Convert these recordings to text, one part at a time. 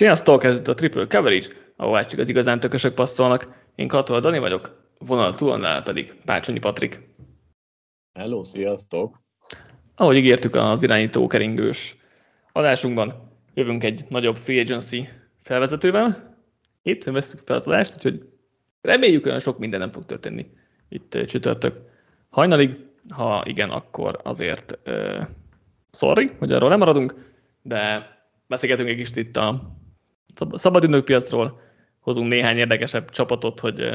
Sziasztok, ez itt a Triple Coverage, ahol csak az igazán tökösök passzolnak. Én Katol Dani vagyok, vonal túlnál pedig Pácsonyi Patrik. Hello, sziasztok! Ahogy ígértük az irányító keringős adásunkban, jövünk egy nagyobb free agency felvezetővel. Itt veszük fel az adást, úgyhogy reméljük olyan sok minden nem fog történni itt csütörtök hajnalig. Ha igen, akkor azért uh, sorry, hogy arról nem maradunk, de beszélgetünk egy kicsit itt a szabadidők piacról, hozunk néhány érdekesebb csapatot, hogy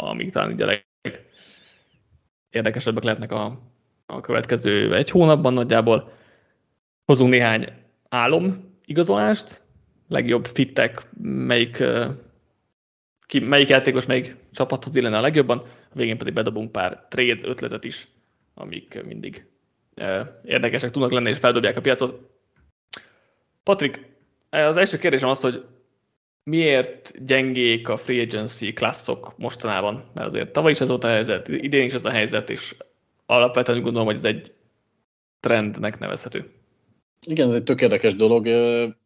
amíg talán így a legérdekesebbek lehetnek a, a következő egy hónapban nagyjából. Hozunk néhány álom igazolást, legjobb fittek, melyik, ki, melyik játékos, melyik csapathoz illene a legjobban, a végén pedig bedobunk pár trade ötletet is, amik mindig érdekesek tudnak lenni és feldobják a piacot. Patrik, az első kérdésem az, hogy miért gyengék a free agency klasszok mostanában? Mert azért tavaly is ez volt a helyzet, idén is ez a helyzet, és alapvetően gondolom, hogy ez egy trendnek nevezhető. Igen, ez egy tök érdekes dolog.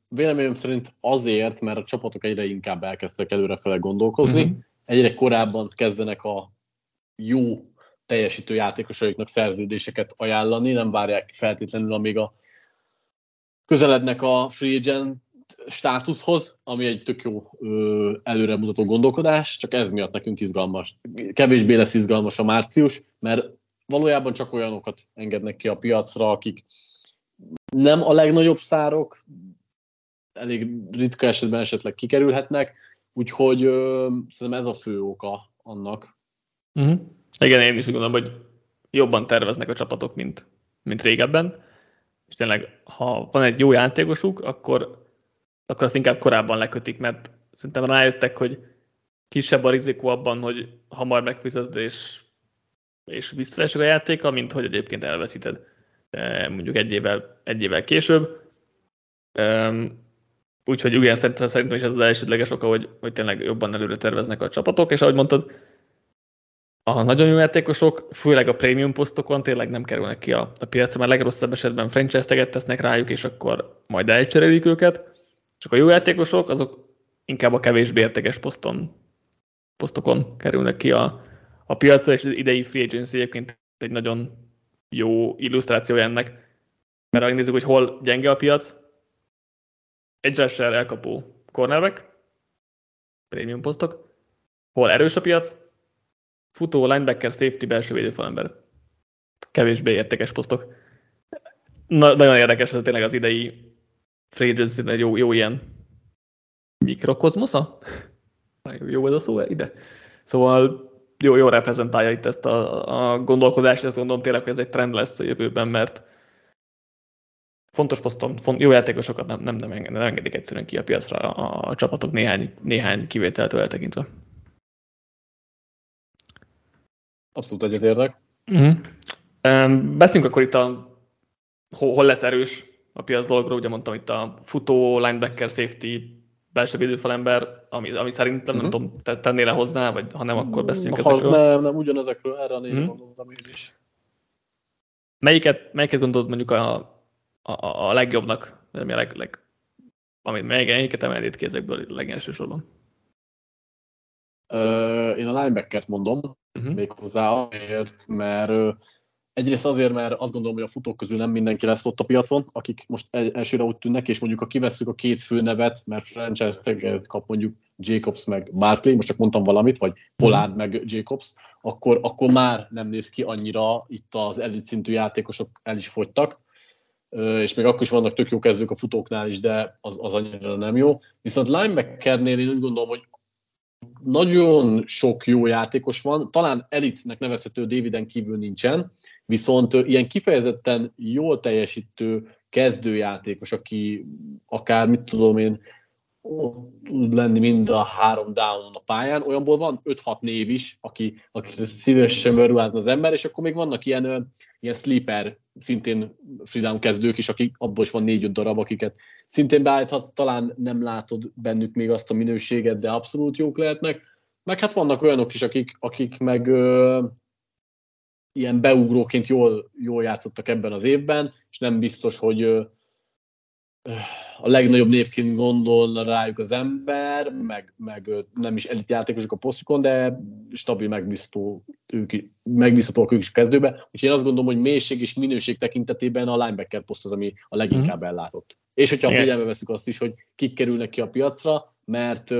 Véleményem szerint azért, mert a csapatok egyre inkább elkezdtek előrefele gondolkozni, uh-huh. egyre korábban kezdenek a jó teljesítő játékosaiknak szerződéseket ajánlani, nem várják feltétlenül, amíg a közelednek a free agent státuszhoz, ami egy tök jó ö, előremutató gondolkodás, csak ez miatt nekünk izgalmas. Kevésbé lesz izgalmas a március, mert valójában csak olyanokat engednek ki a piacra, akik nem a legnagyobb szárok, elég ritka esetben esetleg kikerülhetnek, úgyhogy ö, szerintem ez a fő oka annak. Uh-huh. Igen, én is úgy gondolom, hogy jobban terveznek a csapatok, mint, mint régebben, és tényleg, ha van egy jó játékosuk, akkor, akkor azt inkább korábban lekötik, mert szerintem rájöttek, hogy kisebb a rizikó abban, hogy hamar megfizeted és, és visszaesik a játéka, mint hogy egyébként elveszíted mondjuk egy évvel, egy évvel később. Úgyhogy ugyan szerintem, szerintem is ez az elsődleges oka, hogy, hogy tényleg jobban előre terveznek a csapatok, és ahogy mondtad, a nagyon jó játékosok, főleg a prémium posztokon tényleg nem kerülnek ki a, a piacra, mert legrosszabb esetben franchise-teget tesznek rájuk, és akkor majd elcserélik őket. Csak a jó játékosok, azok inkább a kevésbé értékes poszton, posztokon kerülnek ki a, a piacra, és az idei free agency egyébként egy nagyon jó illusztráció ennek. Mert ha nézzük, hogy hol gyenge a piac, egy rusher elkapó cornerback, prémium posztok, hol erős a piac, futó, linebacker, safety, belső védőfalember. Kevésbé értékes posztok. Na, nagyon érdekes, hogy tényleg az idei free agency egy jó, jó ilyen mikrokozmosza? Jó ez a szó ide? Szóval jó, jó reprezentálja itt ezt a, a gondolkodást, és azt gondolom tényleg, hogy ez egy trend lesz a jövőben, mert fontos poszton, font, jó játékosokat nem, nem, nem, enged, nem engedik egyszerűen ki a piacra a, a csapatok néhány, néhány kivételtől eltekintve. Abszolút egyetértek. Uh-huh. Um, beszéljünk akkor itt a hol, hol lesz erős a piac dologról, ugye mondtam itt a futó, linebacker, safety, belső védőfalember, ami, ami szerintem uh-huh. nem mhm. tudom, te, tennél le hozzá, vagy ha nem, akkor beszéljünk ha, ezekről. Nem, nem, ugyanezekről, erre a négyre uh-huh. gondoltam én is. Melyiket, melyiket gondolod mondjuk a, a, a legjobbnak, ami a leg, leg amit melyiket emelnéd ki ezekből legelsősorban? Uh, én a linebackert mondom, uh-huh. még hozzá azért, mert egyrészt azért, mert azt gondolom, hogy a futók közül nem mindenki lesz ott a piacon, akik most elsőre úgy tűnnek, és mondjuk ha kivesszük a két fő nevet, mert franchise taget kap mondjuk Jacobs meg Barkley, most csak mondtam valamit, vagy Pollard uh-huh. meg Jacobs, akkor, akkor már nem néz ki annyira, itt az elit szintű játékosok el is fogytak, és még akkor is vannak tök jó kezdők a futóknál is, de az, az annyira nem jó. Viszont linebackernél én úgy gondolom, hogy nagyon sok jó játékos van, talán elitnek nevezhető Daviden kívül nincsen, viszont ilyen kifejezetten jól teljesítő kezdőjátékos, aki akár, mit tudom én, tud lenni mind a három down a pályán, olyanból van 5-6 név is, aki, aki szívesen beruházna az ember, és akkor még vannak ilyen, ilyen sleeper, szintén freedown kezdők is, akik abból is van 4-5 darab, akiket szintén beállíthatsz, talán nem látod bennük még azt a minőséget, de abszolút jók lehetnek. Meg hát vannak olyanok is, akik, akik meg ö, ilyen beugróként jól, jól játszottak ebben az évben, és nem biztos, hogy a legnagyobb névként gondolna rájuk az ember, meg, meg nem is elit játékosok a posztjukon, de stabil, megbízható ők, megbízhatóak ők is kezdőbe. Úgyhogy én azt gondolom, hogy mélység és minőség tekintetében a linebacker poszt az, ami a leginkább mm. ellátott. És hogyha Igen. figyelme veszük azt is, hogy kik kerülnek ki a piacra, mert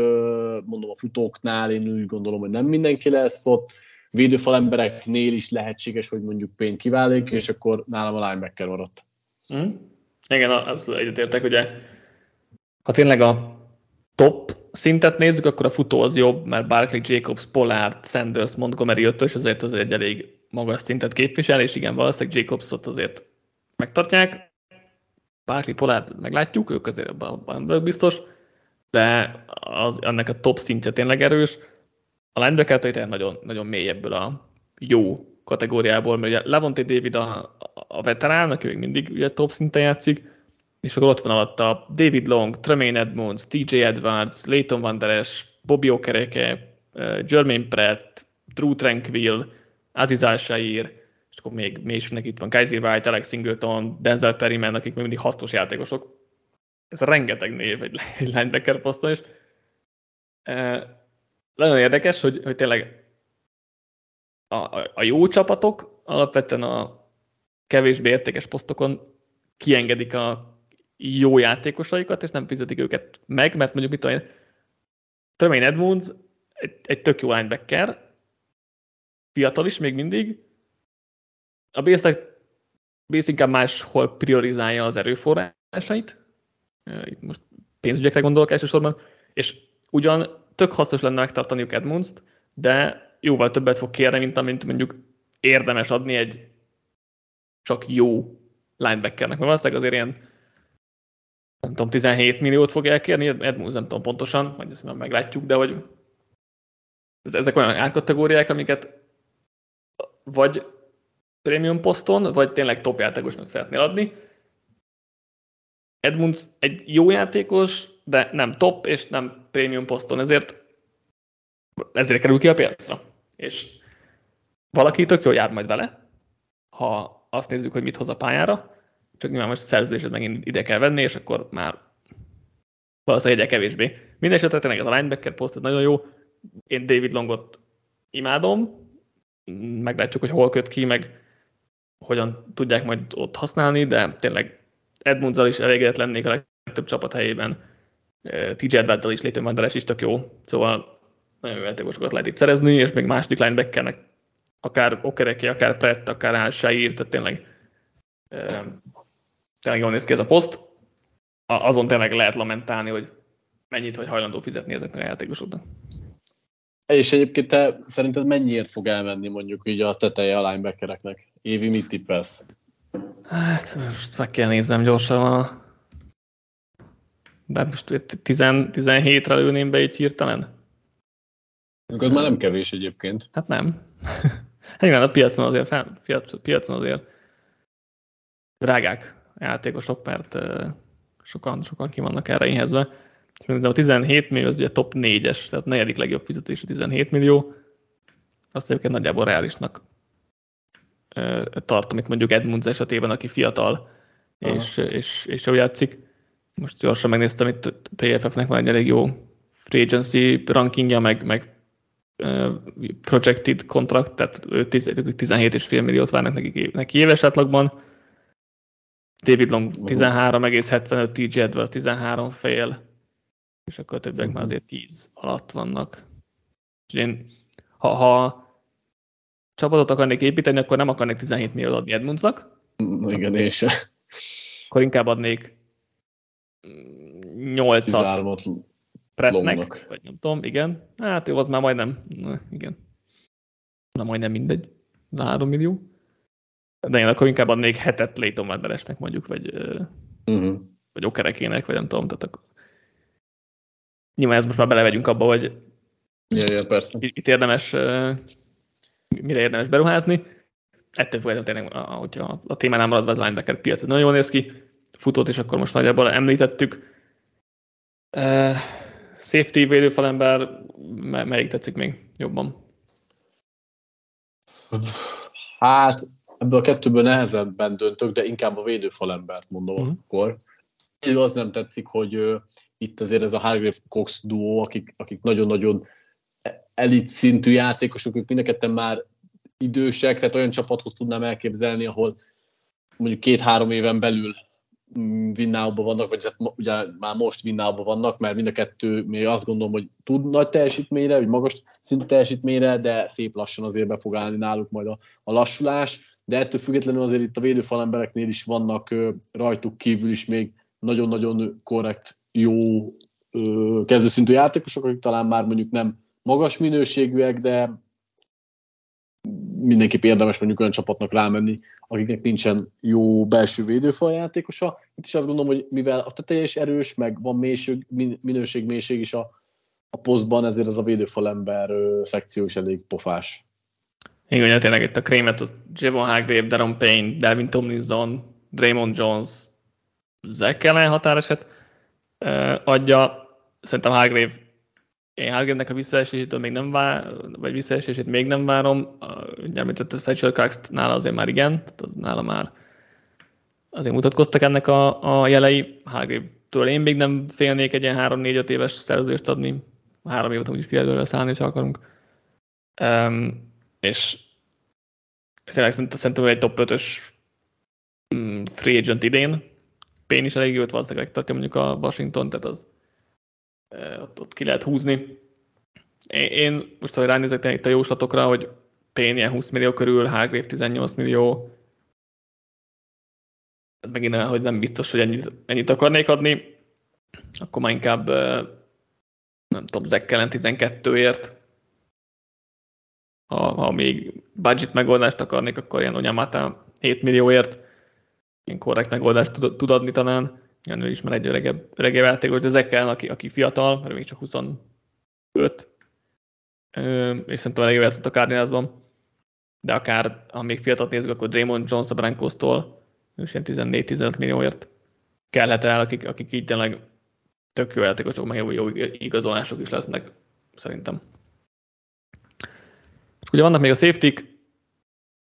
mondom a futóknál én úgy gondolom, hogy nem mindenki lesz ott, védőfal embereknél is lehetséges, hogy mondjuk Payne kiválik, és akkor nálam a linebacker maradt. Mm. Igen, az egyetértek, ugye ha tényleg a top szintet nézzük, akkor a futó az jobb, mert Barkley, Jacobs, Pollard, Sanders, Montgomery ötös, azért az egy elég magas szintet képvisel, és igen, valószínűleg Jacobsot azért megtartják. Barkley, Pollard meglátjuk, ők azért abban biztos, de az, ennek a top szintje tényleg erős. A linebacker nagyon, nagyon mély ebből a jó kategóriából, mert ugye Levonte David a, a veterán, aki még mindig ugye top szinten játszik, és akkor ott van alatta David Long, Tremaine Edmonds, TJ Edwards, Leighton Van Bobby Okereke, uh, Jermaine Pratt, Drew Tranquil, Aziz al és akkor még mélységnek itt van Kaiser White, Alex Singleton, Denzel Perryman, akik még mindig hasznos játékosok. Ez rengeteg név egy linebacker poszton, és uh, nagyon érdekes, hogy, hogy tényleg a, a, jó csapatok alapvetően a kevésbé értékes posztokon kiengedik a jó játékosaikat, és nem fizetik őket meg, mert mondjuk mit tudom én, Tremaine Edmonds egy, egy tök jó linebacker, fiatal is még mindig, a Bésznek Bész inkább máshol priorizálja az erőforrásait, itt most pénzügyekre gondolok elsősorban, és ugyan tök hasznos lenne megtartaniuk Edmonds-t, de jóval többet fog kérni, mint amint mondjuk érdemes adni egy csak jó linebackernek, mert valószínűleg azért ilyen nem tudom, 17 milliót fog elkérni, Edmunds nem tudom pontosan, majd ezt már meglátjuk, de hogy ezek olyan árkategóriák, amiket vagy premium poszton, vagy tényleg top játékosnak szeretnél adni. Edmunds egy jó játékos, de nem top, és nem prémium poszton, ezért ezért kerül ki a piacra. És valaki tök jól jár majd vele, ha azt nézzük, hogy mit hoz a pályára, csak nyilván most a szerződésed megint ide kell venni, és akkor már valószínűleg egyre kevésbé. Mindenesetre tényleg ez a linebacker poszt nagyon jó. Én David Longot imádom, meglátjuk, hogy hol köt ki, meg hogyan tudják majd ott használni, de tényleg Edmundszal is elégedett lennék a legtöbb csapat helyében. TJ Edwarddal is, Leighton Van is tök jó, szóval nagyon jó játékosokat lehet itt szerezni, és még második linebackernek akár Okereki, akár Prett, akár Álsáír, tehát tényleg, tényleg jól néz ki ez a poszt. Azon tényleg lehet lamentálni, hogy mennyit vagy hajlandó fizetni ezeknek a játékosoknak. És egyébként te szerinted mennyiért fog elmenni mondjuk így a teteje a linebackereknek? Évi mit tippelsz? Hát most meg kell néznem gyorsan a... De most 17-re lőném be így hirtelen? Az már nem kevés egyébként. Hát nem. Hát igen, a piacon azért, fel, piacon azért drágák játékosok, mert sokan, sokan ki vannak erre éhezve. És a 17 millió az ugye top 4-es, tehát negyedik legjobb fizetés a 17 millió. Azt egyébként nagyjából reálisnak tartom, itt mondjuk Edmunds esetében, aki fiatal, és, és, és jó játszik. Most gyorsan megnéztem, itt PFF-nek van egy elég jó free agency rankingja, meg, meg projected contract, tehát 17,5 milliót várnak neki, neki éves átlagban. David Long 13,75, TJ Edward 13 fél, és akkor a többiek már azért 10 alatt vannak. És én, ha, ha csapatot akarnék építeni, akkor nem akarnék 17 milliót adni Edmundsnak. Igen, és Akkor inkább adnék 8-at Pretnek, vagy nem tudom, igen. Hát jó, az már majdnem, na, igen. Na majdnem mindegy, az a 3 millió. De én akkor inkább adnék hetet Leighton Wanderesnek mondjuk, vagy, uh-huh. vagy Okerekének, vagy nem tudom, tehát akkor nyilván ez most már belevegyünk abba, hogy ja, ja, persze. itt érdemes, mire érdemes beruházni. Ettől függetlenül tényleg, hogyha a témánál maradva az linebacker piac nagyon jól néz ki, futót is akkor most nagyjából említettük. Safety védőfalember, melyik tetszik még jobban? Hát ebből a kettőből nehezebben döntök, de inkább a védőfalembert mondom uh-huh. akkor. az nem tetszik, hogy uh, itt azért ez a Hargrave Cox duó, akik, akik nagyon-nagyon elit szintű játékosok, ők mind már idősek, tehát olyan csapathoz tudnám elképzelni, ahol mondjuk két-három éven belül Vinnáuban vannak, vagy hát ugye már most Vinnáuban vannak, mert mind a kettő még azt gondolom, hogy tud nagy teljesítményre, vagy magas szintű teljesítményre, de szép lassan azért be fog állni náluk majd a, a lassulás, de ettől függetlenül azért itt a védőfal embereknél is vannak rajtuk kívül is még nagyon-nagyon korrekt, jó kezdőszintű játékosok, akik talán már mondjuk nem magas minőségűek, de mindenképp érdemes mondjuk olyan csapatnak rámenni, akiknek nincsen jó belső védőfal. Itt is azt gondolom, hogy mivel a teteje is erős, meg van mélység, minőség, mélység is a, a posztban, ezért ez a védőfal ember szekció is elég pofás. Igen, ugye tényleg itt a krémet, az Javon Hargrave, Daron Payne, Delvin Tomlinson, Draymond Jones, Zach Ellen határeset adja. Szerintem Hargrave én Hargreaves-nek a visszaesésétől még nem vár, vagy visszaesését még nem várom. Ugye említetted Fletcher Cox nála azért már igen, tehát az nála már azért mutatkoztak ennek a, a jelei. Hargrave-től én még nem félnék egy ilyen 3-4-5 éves szerződést adni. Három évet úgyis ki előre szállni, ha akarunk. Um, és szerintem, szerintem egy top 5-ös mm, free agent idén. Payne is elég jót valószínűleg tartja mondjuk a Washington, tehát az ott, ott ki lehet húzni. Én, én most, hogy ránézek itt a jóslatokra, hogy ilyen 20 millió körül, Hargrave 18 millió, ez megint olyan, hogy nem biztos, hogy ennyit, ennyit akarnék adni, akkor már inkább nem tudom, Zach Kellen 12-ért, ha, ha még budget megoldást akarnék, akkor ilyen Onyamata 7 millióért, ilyen korrekt megoldást tud, tud adni talán. Ő is már egy öregebb, öregebb játékos, de ezekkel, aki, aki fiatal, mert még csak 25, és szerintem elég a Cardinalsban, de akár, ha még fiatalt nézzük, akkor Draymond Jones a Brankos-tól, ő is ilyen 14-15 millióért kellhet el, akik, akik így tényleg tök jó játékosok, meg jó, jó igazolások is lesznek, szerintem. És ugye vannak még a safety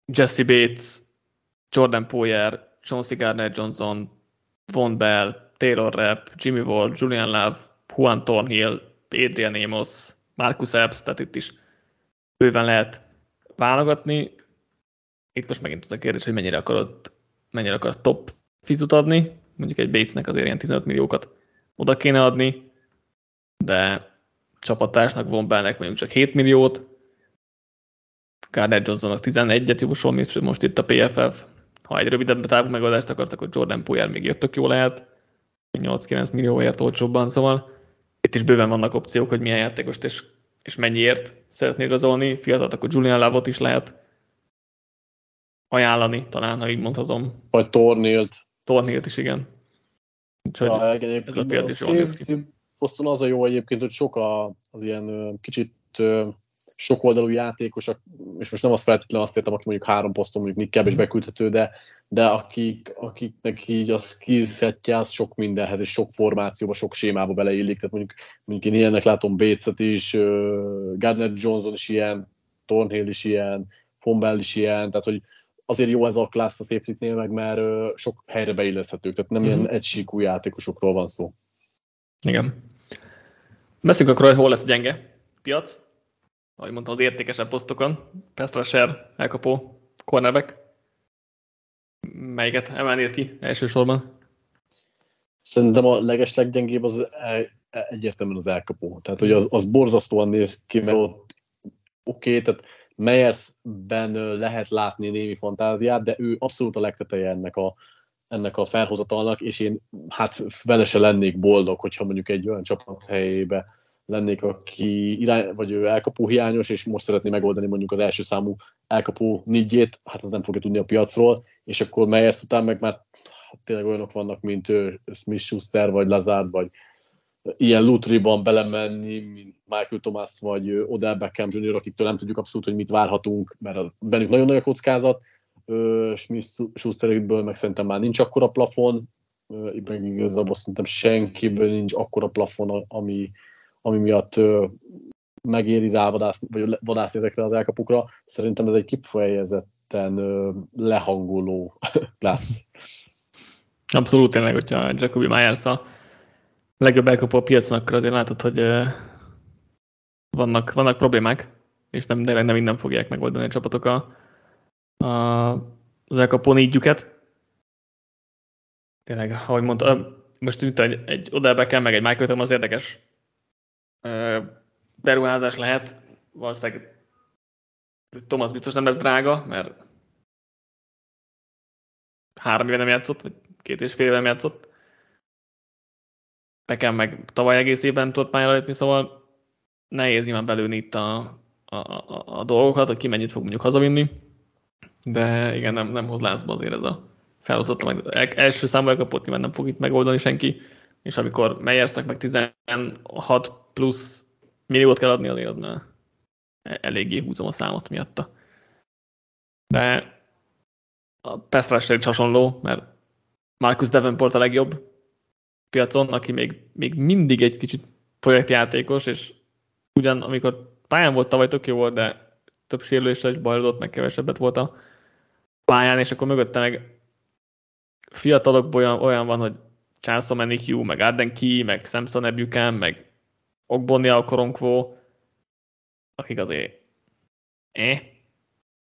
Jesse Bates, Jordan Poyer, Chauncey Gardner-Johnson, Von Bell, Taylor Rapp, Jimmy Ward, Julian Love, Juan Thornhill, Adrian Amos, Marcus Epps, tehát itt is bőven lehet válogatni. Itt most megint az a kérdés, hogy mennyire akarod, mennyire akarsz top fizut adni, mondjuk egy Batesnek azért ilyen 15 milliókat oda kéne adni, de csapattársnak von Bellnek mondjuk csak 7 milliót, Gardner Johnsonnak 11-et javasol most itt a PFF, ha egy rövidebb távú megoldást akarsz, akkor Jordan Poyer még jöttök jó lehet, 8-9 millióért olcsóbban, szóval itt is bőven vannak opciók, hogy milyen játékost és, és mennyiért szeretnék igazolni. Fiatalt, akkor Julian Lavot is lehet ajánlani, talán, ha így mondhatom. Vagy Tornilt. Tornilt is, igen. Úgyhogy ja, ez a piac is jól néz ki. Az a jó egyébként, hogy sok az ilyen kicsit sokoldalú játékosok, és most nem azt feltétlenül azt értem, aki mondjuk három poszton mondjuk nickebb és mhm. beküldhető, de, de akik, akiknek így a skillsetje az sok mindenhez, és sok formációba, sok sémába beleillik, tehát mondjuk, mondjuk én ilyennek látom Bécet is, Gardner Johnson is ilyen, Thornhill is ilyen, Fombell is ilyen, tehát hogy azért jó ez a klassz a safety meg mert sok helyre beilleszthetők, tehát nem mm-hmm. ilyen egysíkú játékosokról van szó. Igen. Beszéljünk akkor, hogy hol lesz a gyenge piac ahogy mondtam, az értékesebb posztokon. Pestrasher, elkapó, cornerback. Melyiket emelnéd ki elsősorban? Szerintem a legesleggyengébb az e- e- egyértelműen az elkapó. Tehát, hogy az, az borzasztóan néz ki, mert ott oké, okay, tehát Meyersben lehet látni némi fantáziát, de ő abszolút a legteteje ennek a, ennek a felhozatalnak, és én hát vele se lennék boldog, hogyha mondjuk egy olyan csapat helyébe lennék, aki irány, vagy ő elkapó hiányos, és most szeretné megoldani mondjuk az első számú elkapó niggyét, hát az nem fogja tudni a piacról, és akkor Meyers után meg már hát tényleg olyanok vannak, mint Smith Schuster, vagy Lazard, vagy ilyen lutriban belemenni, mint Michael Thomas, vagy Odell Beckham Jr., akiktől nem tudjuk abszolút, hogy mit várhatunk, mert az, bennük nagyon nagy a kockázat, Smith Schusterből meg szerintem már nincs akkora plafon, meg igazából szerintem senkiből nincs akkora plafon, ami, ami miatt megéri rávadászni, vagy vadászni ezekre az elkapukra. Szerintem ez egy kifejezetten lehangoló lesz. Abszolút tényleg, hogyha Jacobi Myers a legjobb elkapó a piacon, akkor azért látod, hogy vannak, vannak problémák, és nem, de nem minden fogják megoldani a csapatok a, a, az elkapó négyüket. Tényleg, ahogy mondta, most itt egy, egy Odell kell meg egy Michael Tom az érdekes beruházás lehet. Valószínűleg Thomas biztos nem lesz drága, mert három éve nem játszott, vagy két és fél éve nem játszott. Nekem meg tavaly egész évben tudott pályára lépni, szóval nehéz nyilván belőni itt a, a, a, a dolgokat, hogy ki mennyit fog mondjuk hazavinni, de igen, nem, nem hoz lázba azért ez a felhozott, meg első számú elkapott, nyilván nem fog itt megoldani senki, és amikor Meyersznek meg 16 plusz milliót kell adni, azért az már eléggé húzom a számot miatta. De a Pestrasra is hasonló, mert Marcus Davenport a legjobb piacon, aki még, még mindig egy kicsit projektjátékos, és ugyan amikor pályán volt tavaly tök jó volt, de több sérüléssel is bajlódott, meg kevesebbet volt a pályán, és akkor mögötte meg fiatalokból olyan, olyan van, hogy Chanson Manichu, meg Arden Key, meg Samson Ebuchan, meg Ogbonia a Koronkvó, akik azért eh.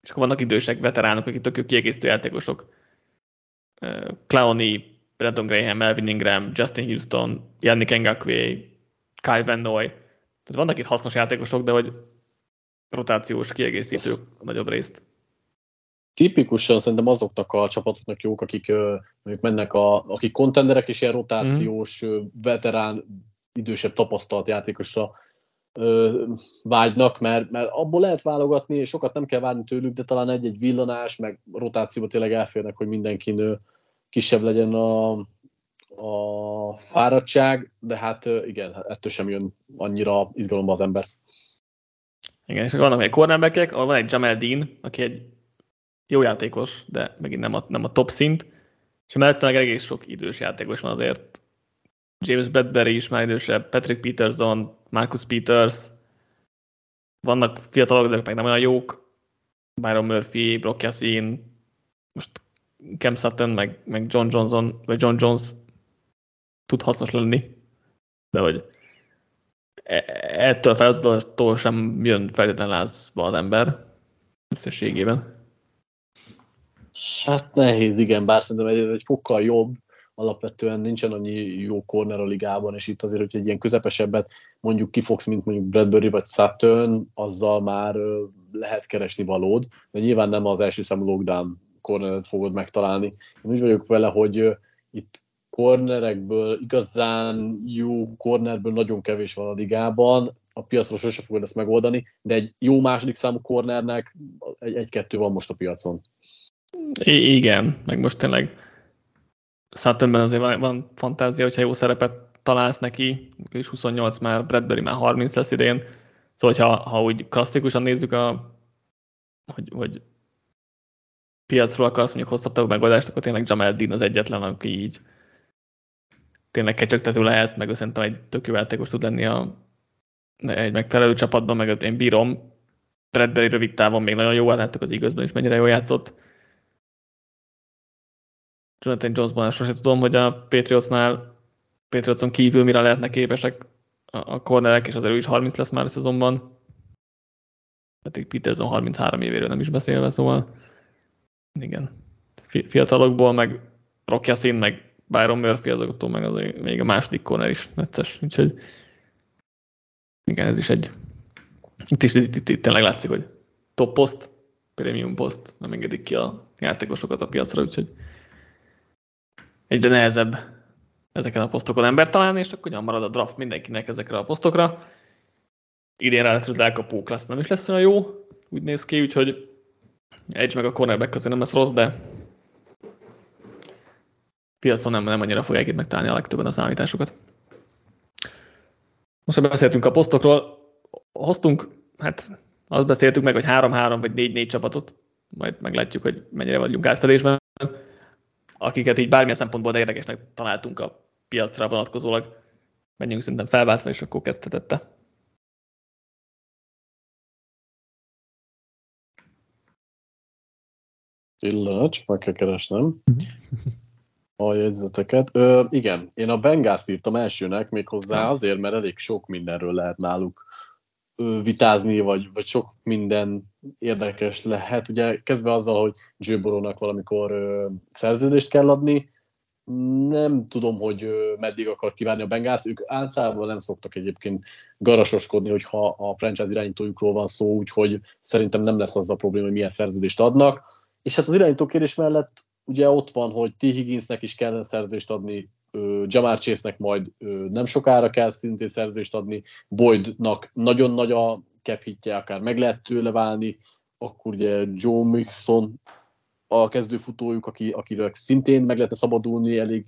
És akkor vannak idősek, veteránok, akik tök kiegészítő játékosok. Clowny, Brandon Graham, Melvin Ingram, Justin Houston, Yannick Ngakwe, Kai Van Noy. Tehát vannak itt hasznos játékosok, de hogy rotációs kiegészítők a nagyobb részt. Tipikusan szerintem azoknak a csapatoknak jók, akik mondjuk mennek, a, akik kontenderek és ilyen rotációs, mm. veterán, idősebb tapasztalt játékosra vágynak, mert, mert abból lehet válogatni, és sokat nem kell várni tőlük, de talán egy-egy villanás, meg rotációba tényleg elférnek, hogy mindenkin kisebb legyen a, a fáradtság, de hát igen, ettől sem jön annyira izgalomba az ember. Igen, és vannak egy cornerbackek, van egy Jamel Dean, aki egy jó játékos, de megint nem a, nem a top szint, és mellette meg egész sok idős játékos van azért. James Bradbury is már idősebb, Patrick Peterson, Marcus Peters, vannak fiatalok, de meg nem olyan jók, Byron Murphy, Brock Yassin, most Cam Sutton, meg, meg John Johnson, vagy John Jones tud hasznos lenni, de hogy e, ettől a feladattól sem jön feltétlenül lázba az ember összességében. Hát nehéz, igen, bár szerintem egy, egy fokkal jobb, alapvetően nincsen annyi jó corner a ligában, és itt azért, hogy egy ilyen közepesebbet mondjuk kifogsz, mint mondjuk Bradbury vagy Sutton, azzal már lehet keresni valód, de nyilván nem az első számú lockdown corneret fogod megtalálni. Én úgy vagyok vele, hogy itt cornerekből, igazán jó cornerből nagyon kevés van a ligában, a piacról sose fogod ezt megoldani, de egy jó második számú cornernek egy-kettő van most a piacon. I- igen, meg most tényleg Suttonben azért van, van fantázia, hogyha jó szerepet találsz neki, és 28 már, Bradbury már 30 lesz idén, szóval ha, ha úgy klasszikusan nézzük, a, hogy, hogy piacról akarsz mondjuk hosszabb távú megoldást, akkor tényleg Jamal Dean az egyetlen, aki így tényleg kecsegtető lehet, meg szerintem egy tök jó játékos tud lenni a, egy megfelelő csapatban, meg én bírom. Bradbury rövid távon még nagyon jó, láttuk az igazban is mennyire jól játszott. Jonathan Jonesban sosem tudom, hogy a Patriotsnál, Patriotson kívül mire lehetnek képesek a cornerek, és az erő is 30 lesz már a szezonban. Pedig Peterson 33 évéről nem is beszélve, szóval igen. Fiatalokból, meg Rock Yassin, meg Byron Murphy, azoktól meg az még a második corner is necces, úgyhogy igen, ez is egy itt is itt, itt, itt tényleg látszik, hogy top post, premium post, nem engedik ki a játékosokat a piacra, úgyhogy egyre nehezebb ezeken a posztokon ember találni, és akkor ugyan marad a draft mindenkinek ezekre a posztokra. Idén ráadásul az elkapó klassz nem is lesz olyan jó, úgy néz ki, úgyhogy egy meg a cornerback közé nem lesz rossz, de piacon nem, nem annyira fogják itt megtalálni a legtöbben a számításokat. Most beszéltünk a posztokról, hoztunk, hát azt beszéltük meg, hogy 3-3 vagy 4-4 csapatot, majd meglátjuk, hogy mennyire vagyunk átfedésben akiket így bármilyen szempontból érdekesnek találtunk a piacra vonatkozólag. Menjünk szerintem felváltva, és akkor kezdhetette. Pillanat, csak meg kell keresnem. a jegyzeteket. Ö, igen, én a Bengászt írtam elsőnek, méghozzá azért, mert elég sok mindenről lehet náluk vitázni, vagy, vagy sok minden érdekes lehet. Ugye kezdve azzal, hogy Burrow-nak valamikor ö, szerződést kell adni, nem tudom, hogy meddig akar kívánni a Bengász. Ők általában nem szoktak egyébként garasoskodni, hogyha a franchise irányítójukról van szó, úgyhogy szerintem nem lesz az a probléma, hogy milyen szerződést adnak. És hát az irányító kérdés mellett ugye ott van, hogy T. Higginsnek is kellene szerződést adni, Jamar Chase-nek majd nem sokára kell szintén szerződést adni, Boydnak nagyon nagy a cap akár meg lehet tőle válni, akkor ugye Joe Mixon a kezdőfutójuk, aki, akiről szintén meg lehetne szabadulni elég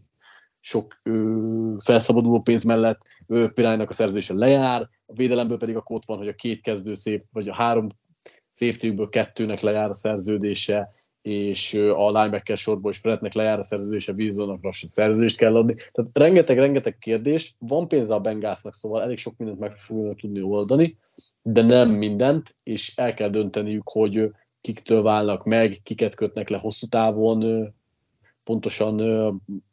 sok ö, felszabaduló pénz mellett, Pirálynak a szerzése lejár, a védelemből pedig a ott van, hogy a két kezdő szép, vagy a három safety kettőnek lejár a szerződése, és a linebacker sorból is Frednek lejár a szerződése, Wilsonnak lassan szerződést kell adni. Tehát rengeteg-rengeteg kérdés, van pénze a Bengásznak, szóval elég sok mindent meg fognak tudni oldani, de nem mindent, és el kell dönteniük, hogy kiktől válnak meg, kiket kötnek le hosszú távon, pontosan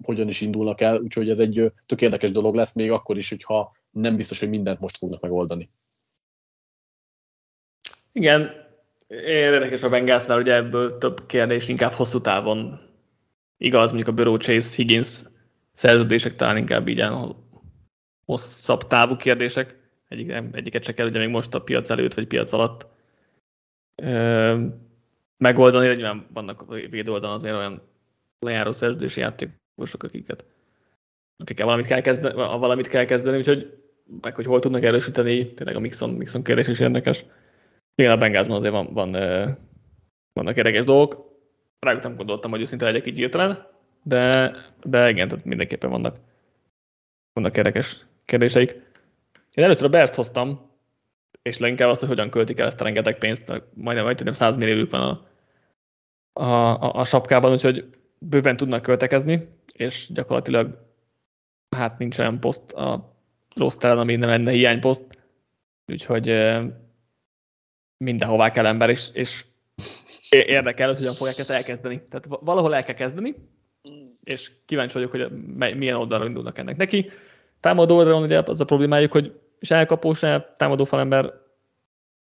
hogyan is indulnak el, úgyhogy ez egy tök érdekes dolog lesz, még akkor is, hogyha nem biztos, hogy mindent most fognak megoldani. Igen, érdekes a Bengals, mert ugye ebből több kérdés inkább hosszú távon igaz, mondjuk a Burrow Chase Higgins szerződések talán inkább így hosszabb távú kérdések. Egyik, egyiket se kell ugye még most a piac előtt, vagy piac alatt megoldani, de nyilván vannak a védőoldalon azért olyan lejáró szerződési játékosok, akiket akikkel valamit kell kezdeni, valamit kell kezdeni, úgyhogy meg hogy hol tudnak erősíteni, tényleg a Mixon, Mixon kérdés is érdekes. Igen, a Bengázban azért van, van, vannak érdekes dolgok. Rájuk nem gondoltam, hogy őszinte legyek így írtelen, de, de igen, tehát mindenképpen vannak, vannak érdekes kérdéseik. Én először a Berst hoztam, és leginkább azt, hogy hogyan költik el ezt a rengeteg pénzt, majdnem, majdnem 100 milliójuk van a, a, a, a sapkában, úgyhogy bőven tudnak költekezni, és gyakorlatilag hát nincs olyan poszt a rossz telen, ami nem lenne hiányposzt, úgyhogy mindenhová kell ember, és, és érdekel, hogy hogyan fogják ezt elkezdeni. Tehát valahol el kell kezdeni, és kíváncsi vagyok, hogy milyen oldalra indulnak ennek neki. Támadó oldalon ugye az a problémájuk, hogy se elkapó, se támadó falember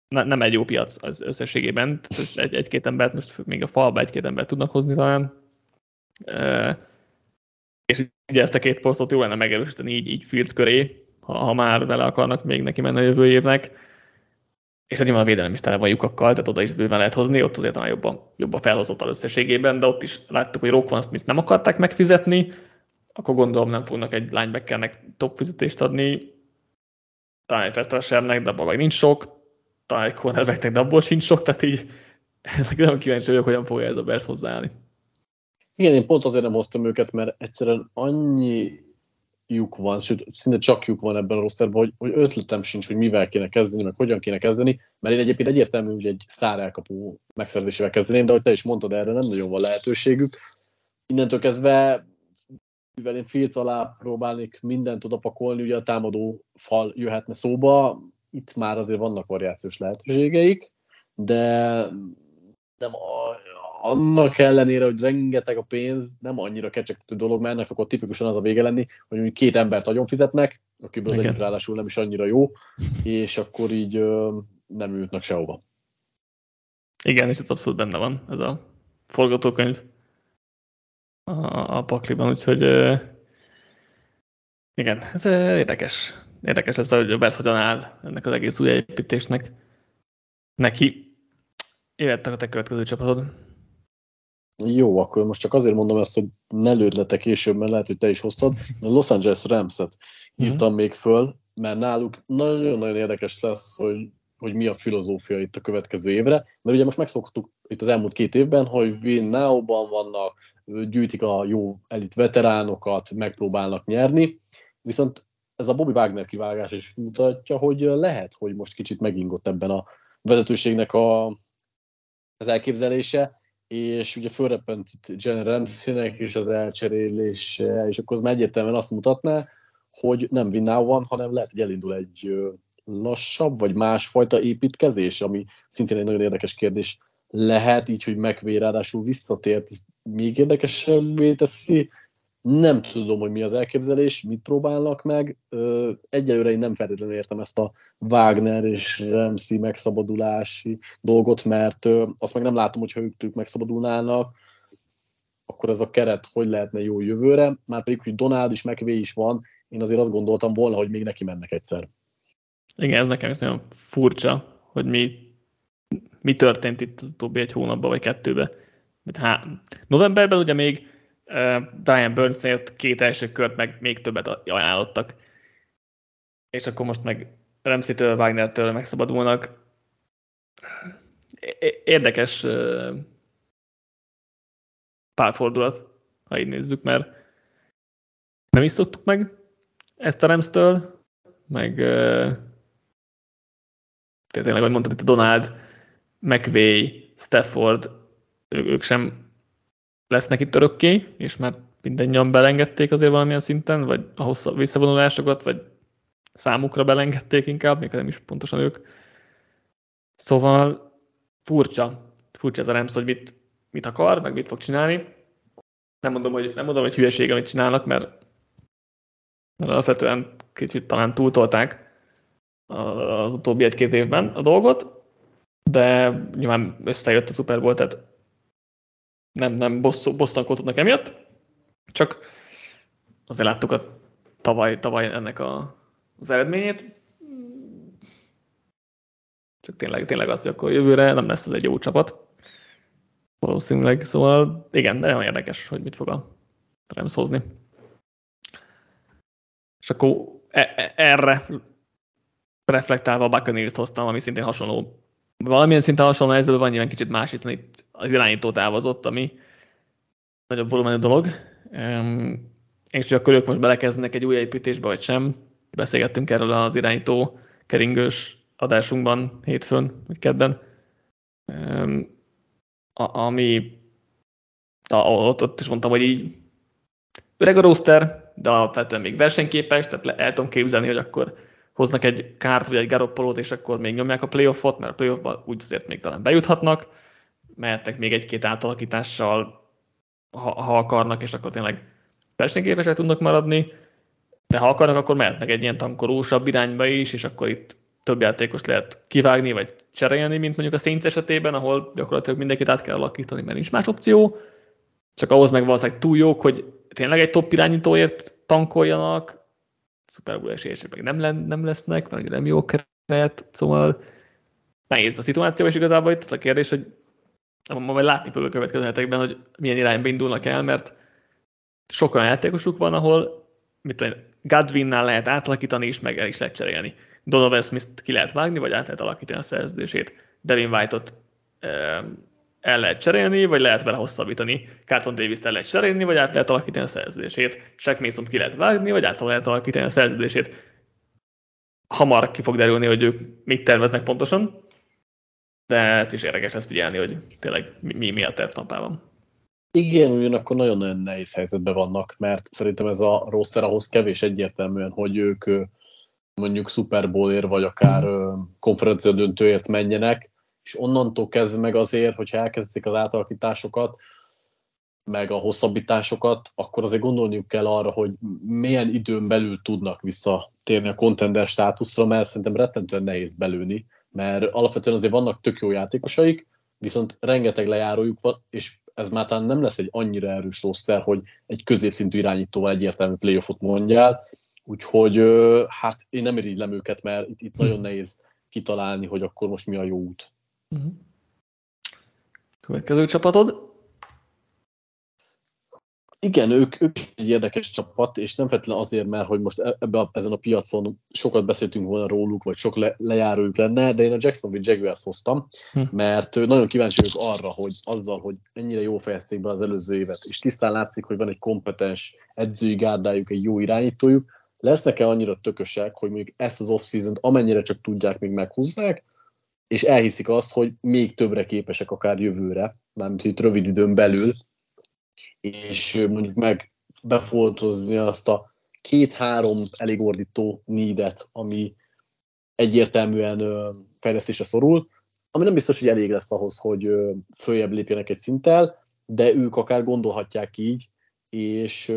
ne, nem egy jó piac az összességében. Egy, egy-két embert, most még a falba egy-két embert tudnak hozni talán. És ugye ezt a két posztot jó lenne megerősíteni így, így Fields köré, ha, ha már vele akarnak még neki menni a jövő évnek. És nyilván a védelem is tele van lyukakkal, tehát oda is bőven lehet hozni, ott azért talán jobban, jobban felhozott az összességében, de ott is láttuk, hogy Rockwan Smith nem akarták megfizetni, akkor gondolom nem fognak egy linebackernek top fizetést adni, talán egy Festrassernek, de abban meg nincs sok, talán egy cornerbacknek, de abból sincs sok, tehát így nem kíváncsi vagyok, hogyan fogja ez a Bears hozzáállni. Igen, én pont azért nem hoztam őket, mert egyszerűen annyi lyuk van, sőt, szinte csak lyuk van ebben a rosterben, hogy, hogy ötletem sincs, hogy mivel kéne kezdeni, meg hogyan kéne kezdeni, mert én egyébként egyértelmű, hogy egy sztár elkapó megszerzésével kezdeném, de ahogy te is mondtad, erre nem nagyon van lehetőségük. Innentől kezdve mivel én Fields alá próbálnék mindent odapakolni, ugye a támadó fal jöhetne szóba, itt már azért vannak variációs lehetőségeik, de nem a, annak ellenére, hogy rengeteg a pénz, nem annyira kecsegtető dolog, mert ennek szokott tipikusan az a vége lenni, hogy mondjuk két embert nagyon fizetnek, akiből az egyik ráadásul nem is annyira jó, és akkor így ö, nem jutnak sehova. Igen, és ez abszolút benne van ez a forgatókönyv a, a pakliban, úgyhogy igen, ez érdekes. Érdekes lesz, hogy Bersz hogyan áll ennek az egész új építésnek. Neki jöttek a te következő csapatod. Jó, akkor most csak azért mondom ezt, hogy ne lőd le te később, mert lehet, hogy te is hoztad. A Los Angeles Rams-et írtam mm-hmm. még föl, mert náluk nagyon-nagyon érdekes lesz, hogy hogy mi a filozófia itt a következő évre, mert ugye most megszoktuk itt az elmúlt két évben, hogy win now-ban vannak, gyűjtik a jó elit veteránokat, megpróbálnak nyerni, viszont ez a Bobby Wagner kivágás is mutatja, hogy lehet, hogy most kicsit megingott ebben a vezetőségnek a, az elképzelése, és ugye fölrepent itt Jen Ramsey-nek is az elcserélése, és akkor az már egyértelműen azt mutatná, hogy nem win now van, hanem lehet, hogy elindul egy lassabb, vagy másfajta építkezés, ami szintén egy nagyon érdekes kérdés. Lehet, így, hogy megvé ráadásul visszatért, még érdekesebbé teszi Nem tudom, hogy mi az elképzelés, mit próbálnak meg. Egyelőre én nem feltétlenül értem ezt a Wagner és Remszi megszabadulási dolgot, mert azt meg nem látom, hogyha ők megszabadulnának, akkor ez a keret hogy lehetne jó jövőre, már pedig, hogy Donald is, McVay is van, én azért azt gondoltam volna, hogy még neki mennek egyszer. Igen, ez nekem is nagyon furcsa, hogy mi, mi történt itt az utóbbi egy hónapban, vagy kettőben. Há, novemberben ugye még Brian Burnsért két első kört, meg még többet ajánlottak. És akkor most meg Ramsey-től, Wagner-től megszabadulnak. Érdekes párfordulat, ha így nézzük, mert nem is szoktuk meg ezt a Remstől, meg tényleg, ahogy mondtad itt a Donald, McVay, Stafford, ők sem lesznek itt örökké, és már mindannyian belengedték azért valamilyen szinten, vagy a hosszabb visszavonulásokat, vagy számukra belengedték inkább, még nem is pontosan ők. Szóval furcsa, furcsa ez a Rams, hogy mit, mit akar, meg mit fog csinálni. Nem mondom, hogy, nem mondom, hogy hülyeség, amit csinálnak, mert, mert alapvetően kicsit talán túltolták az utóbbi egy-két évben a dolgot, de nyilván összejött a Super Bowl, tehát nem, nem bosszankodhatnak emiatt, csak azért láttuk a tavaly, tavaly ennek a, az eredményét. Csak tényleg, tényleg az, hogy akkor jövőre nem lesz ez egy jó csapat. Valószínűleg, szóval igen, de nagyon érdekes, hogy mit fog a Rams hozni. És akkor e- e- erre reflektálva a Buccaneers-t hoztam, ami szintén hasonló. Valamilyen szinten hasonló helyzetben van nyilván kicsit más, hiszen itt az irányító távozott, ami nagyobb volumenű dolog. És hogy akkor ők most belekezdenek egy új építésbe, vagy sem. Beszélgettünk erről az irányító keringős adásunkban hétfőn, vagy kedden. Ami ott, ott is mondtam, hogy így öreg a roster, de alapvetően még versenyképes, tehát el tudom képzelni, hogy akkor hoznak egy kárt vagy egy garoppolót, és akkor még nyomják a playoffot, mert a playoffban úgy azért még talán bejuthatnak, mehetnek még egy-két átalakítással, ha, ha akarnak, és akkor tényleg versenyképesek tudnak maradni, de ha akarnak, akkor mehetnek egy ilyen tankolósabb irányba is, és akkor itt több játékos lehet kivágni, vagy cserélni, mint mondjuk a Saints esetében, ahol gyakorlatilag mindenkit át kell alakítani, mert nincs más opció, csak ahhoz meg valószínűleg túl jók, hogy tényleg egy top irányítóért tankoljanak, Super Bowl esélyesek meg nem, nem lesznek, mert nem jó keret, szóval nehéz a szituáció, és igazából itt az a kérdés, hogy majd látni fogjuk a következő hetekben, hogy milyen irányba indulnak el, mert sok olyan játékosuk van, ahol mit tudom, Godwinnál lehet átalakítani is, meg el is lehet cserélni. Donovan Smith-t ki lehet vágni, vagy át lehet alakítani a szerződését. Devin White-ot el lehet cserélni, vagy lehet vele hosszabbítani. Carlton davis el lehet cserélni, vagy át lehet alakítani a szerződését. Shaq mason ki lehet vágni, vagy át lehet alakítani a szerződését. Hamar ki fog derülni, hogy ők mit terveznek pontosan, de ezt is érdekes ezt figyelni, hogy tényleg mi, mi a terv tampában. Igen, ugyanakkor nagyon-nagyon nehéz helyzetben vannak, mert szerintem ez a roster ahhoz kevés egyértelműen, hogy ők mondjuk Super Bowlért, vagy akár konferencia döntőért menjenek, és onnantól kezdve meg azért, hogyha elkezdik az átalakításokat, meg a hosszabbításokat, akkor azért gondolniuk kell arra, hogy milyen időn belül tudnak visszatérni a contender státuszra, mert szerintem rettentően nehéz belőni, mert alapvetően azért vannak tök jó játékosaik, viszont rengeteg lejárójuk van, és ez már talán nem lesz egy annyira erős roster, hogy egy középszintű irányítóval egyértelmű playoffot mondjál, úgyhogy hát én nem irigylem őket, mert itt, itt nagyon nehéz kitalálni, hogy akkor most mi a jó út. Uh-huh. Következő csapatod? Igen, ők, ők egy érdekes csapat, és nem feltétlenül azért, mert hogy most e- ebbe a, ezen a piacon sokat beszéltünk volna róluk, vagy sok le, lejárójuk lenne, de én a Jacksonville Jaguars hoztam, hm. mert nagyon kíváncsi vagyok arra, hogy azzal, hogy ennyire jó fejezték be az előző évet, és tisztán látszik, hogy van egy kompetens edzői gárdájuk, egy jó irányítójuk, lesznek-e annyira tökösek, hogy mondjuk ezt az off-season amennyire csak tudják, még meghúzzák, és elhiszik azt, hogy még többre képesek akár jövőre, mármint itt rövid időn belül, és mondjuk meg befoltozni azt a két-három elég ordító needet, ami egyértelműen fejlesztésre szorul, ami nem biztos, hogy elég lesz ahhoz, hogy följebb lépjenek egy szinttel, de ők akár gondolhatják így, és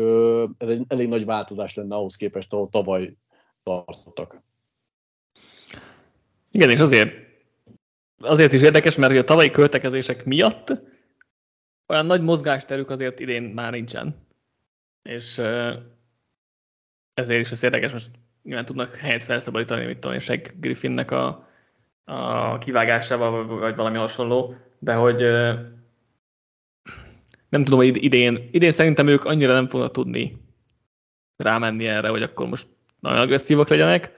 ez egy elég nagy változás lenne ahhoz képest, ahol tavaly tartottak. Igen, és azért, azért is érdekes, mert a tavalyi költekezések miatt olyan nagy mozgásterük azért idén már nincsen. És ezért is ez érdekes, most nyilván tudnak helyet felszabadítani, mit tudom, és Griffinnek a, a kivágásával, vagy valami hasonló, de hogy nem tudom, hogy idén, idén szerintem ők annyira nem fognak tudni rámenni erre, hogy akkor most nagyon agresszívak legyenek.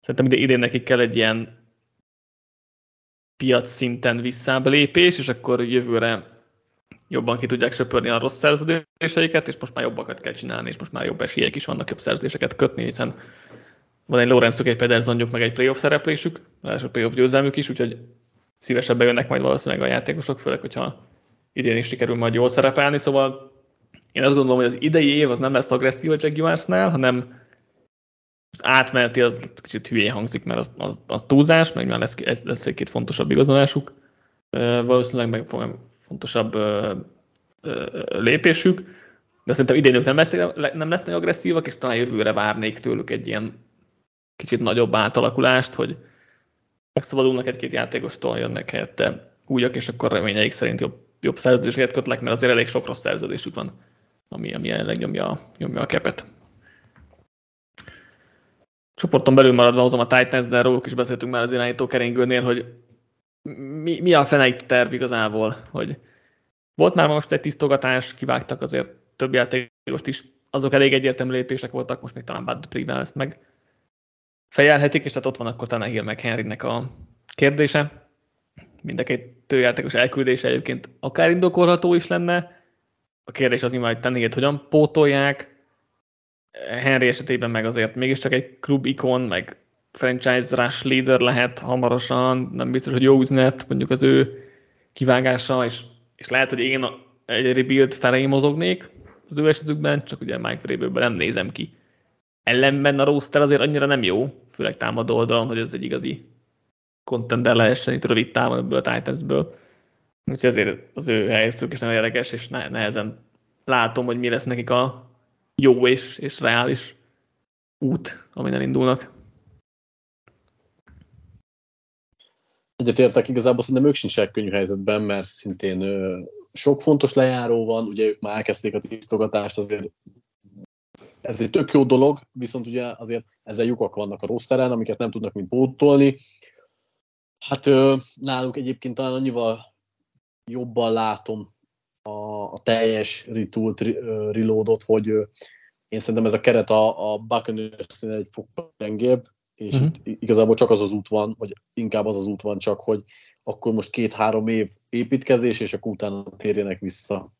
Szerintem idén nekik kell egy ilyen piac szinten visszább és akkor jövőre jobban ki tudják söpörni a rossz szerződéseiket, és most már jobbakat kell csinálni, és most már jobb esélyek is vannak jobb szerződéseket kötni, hiszen van egy Lorenzo, egy Pedersonjuk, meg egy playoff szereplésük, első playoff győzelmük is, úgyhogy szívesebben jönnek majd valószínűleg a játékosok, főleg, hogyha idén is sikerül majd jól szerepelni, szóval én azt gondolom, hogy az idei év az nem lesz agresszív a Jaguarsnál, hanem átmeneti az kicsit hülyén hangzik, mert az, az, az túlzás, meg már lesz, lesz egy-két fontosabb igazolásuk, valószínűleg meg fontosabb lépésük, de szerintem idén ők nem, lesz, nem lesznek agresszívak, és talán jövőre várnék tőlük egy ilyen kicsit nagyobb átalakulást, hogy megszabadulnak egy-két játékostól, jönnek helyette újak, és akkor reményeik szerint jobb, jobb szerződéseket kötlek, mert azért elég sok rossz szerződésük van, ami, ami jelenleg nyomja, nyomja a kepet. Csoporton belül maradva hozom a Titans, de róluk is beszéltünk már az irányító keringőnél, hogy mi, mi a fene terv igazából, hogy volt már most egy tisztogatás, kivágtak azért több játékost is, azok elég egyértelmű lépések voltak, most még talán Bud Privel ezt meg fejelhetik, és tehát ott van akkor Tannehill meg Henrynek a kérdése. Mind a két játékos elküldése egyébként akár indokolható is lenne. A kérdés az, hogy Tannehill hogyan pótolják. Henry esetében meg azért mégiscsak egy klub ikon, meg franchise rush leader lehet hamarosan, nem biztos, hogy jó üzlet mondjuk az ő kivágása, és, és lehet, hogy én egy rebuild felé mozognék az ő esetükben, csak ugye Mike Vrabelből nem nézem ki. Ellenben a roster azért annyira nem jó, főleg támadó oldalon, hogy ez egy igazi contender lehessen itt rövid távon ebből a Titansből. Úgyhogy azért az ő helyzetük is nagyon érdekes, és nehezen látom, hogy mi lesz nekik a jó és, és reális út, amin indulnak. Egyetértek, igazából szerintem ők sincsenek könnyű helyzetben, mert szintén ö, sok fontos lejáró van, ugye ők már elkezdték a tisztogatást, azért ez egy tök jó dolog, viszont ugye azért ezzel lyukak vannak a rosteren, amiket nem tudnak mind pótolni. Hát ö, náluk egyébként talán annyival jobban látom a, a teljes retooled, reloadot, hogy én szerintem ez a keret a, a buccaneers egy fokkal gyengébb, és uh-huh. itt igazából csak az az út van, vagy inkább az az út van csak, hogy akkor most két-három év építkezés, és akkor utána térjenek vissza.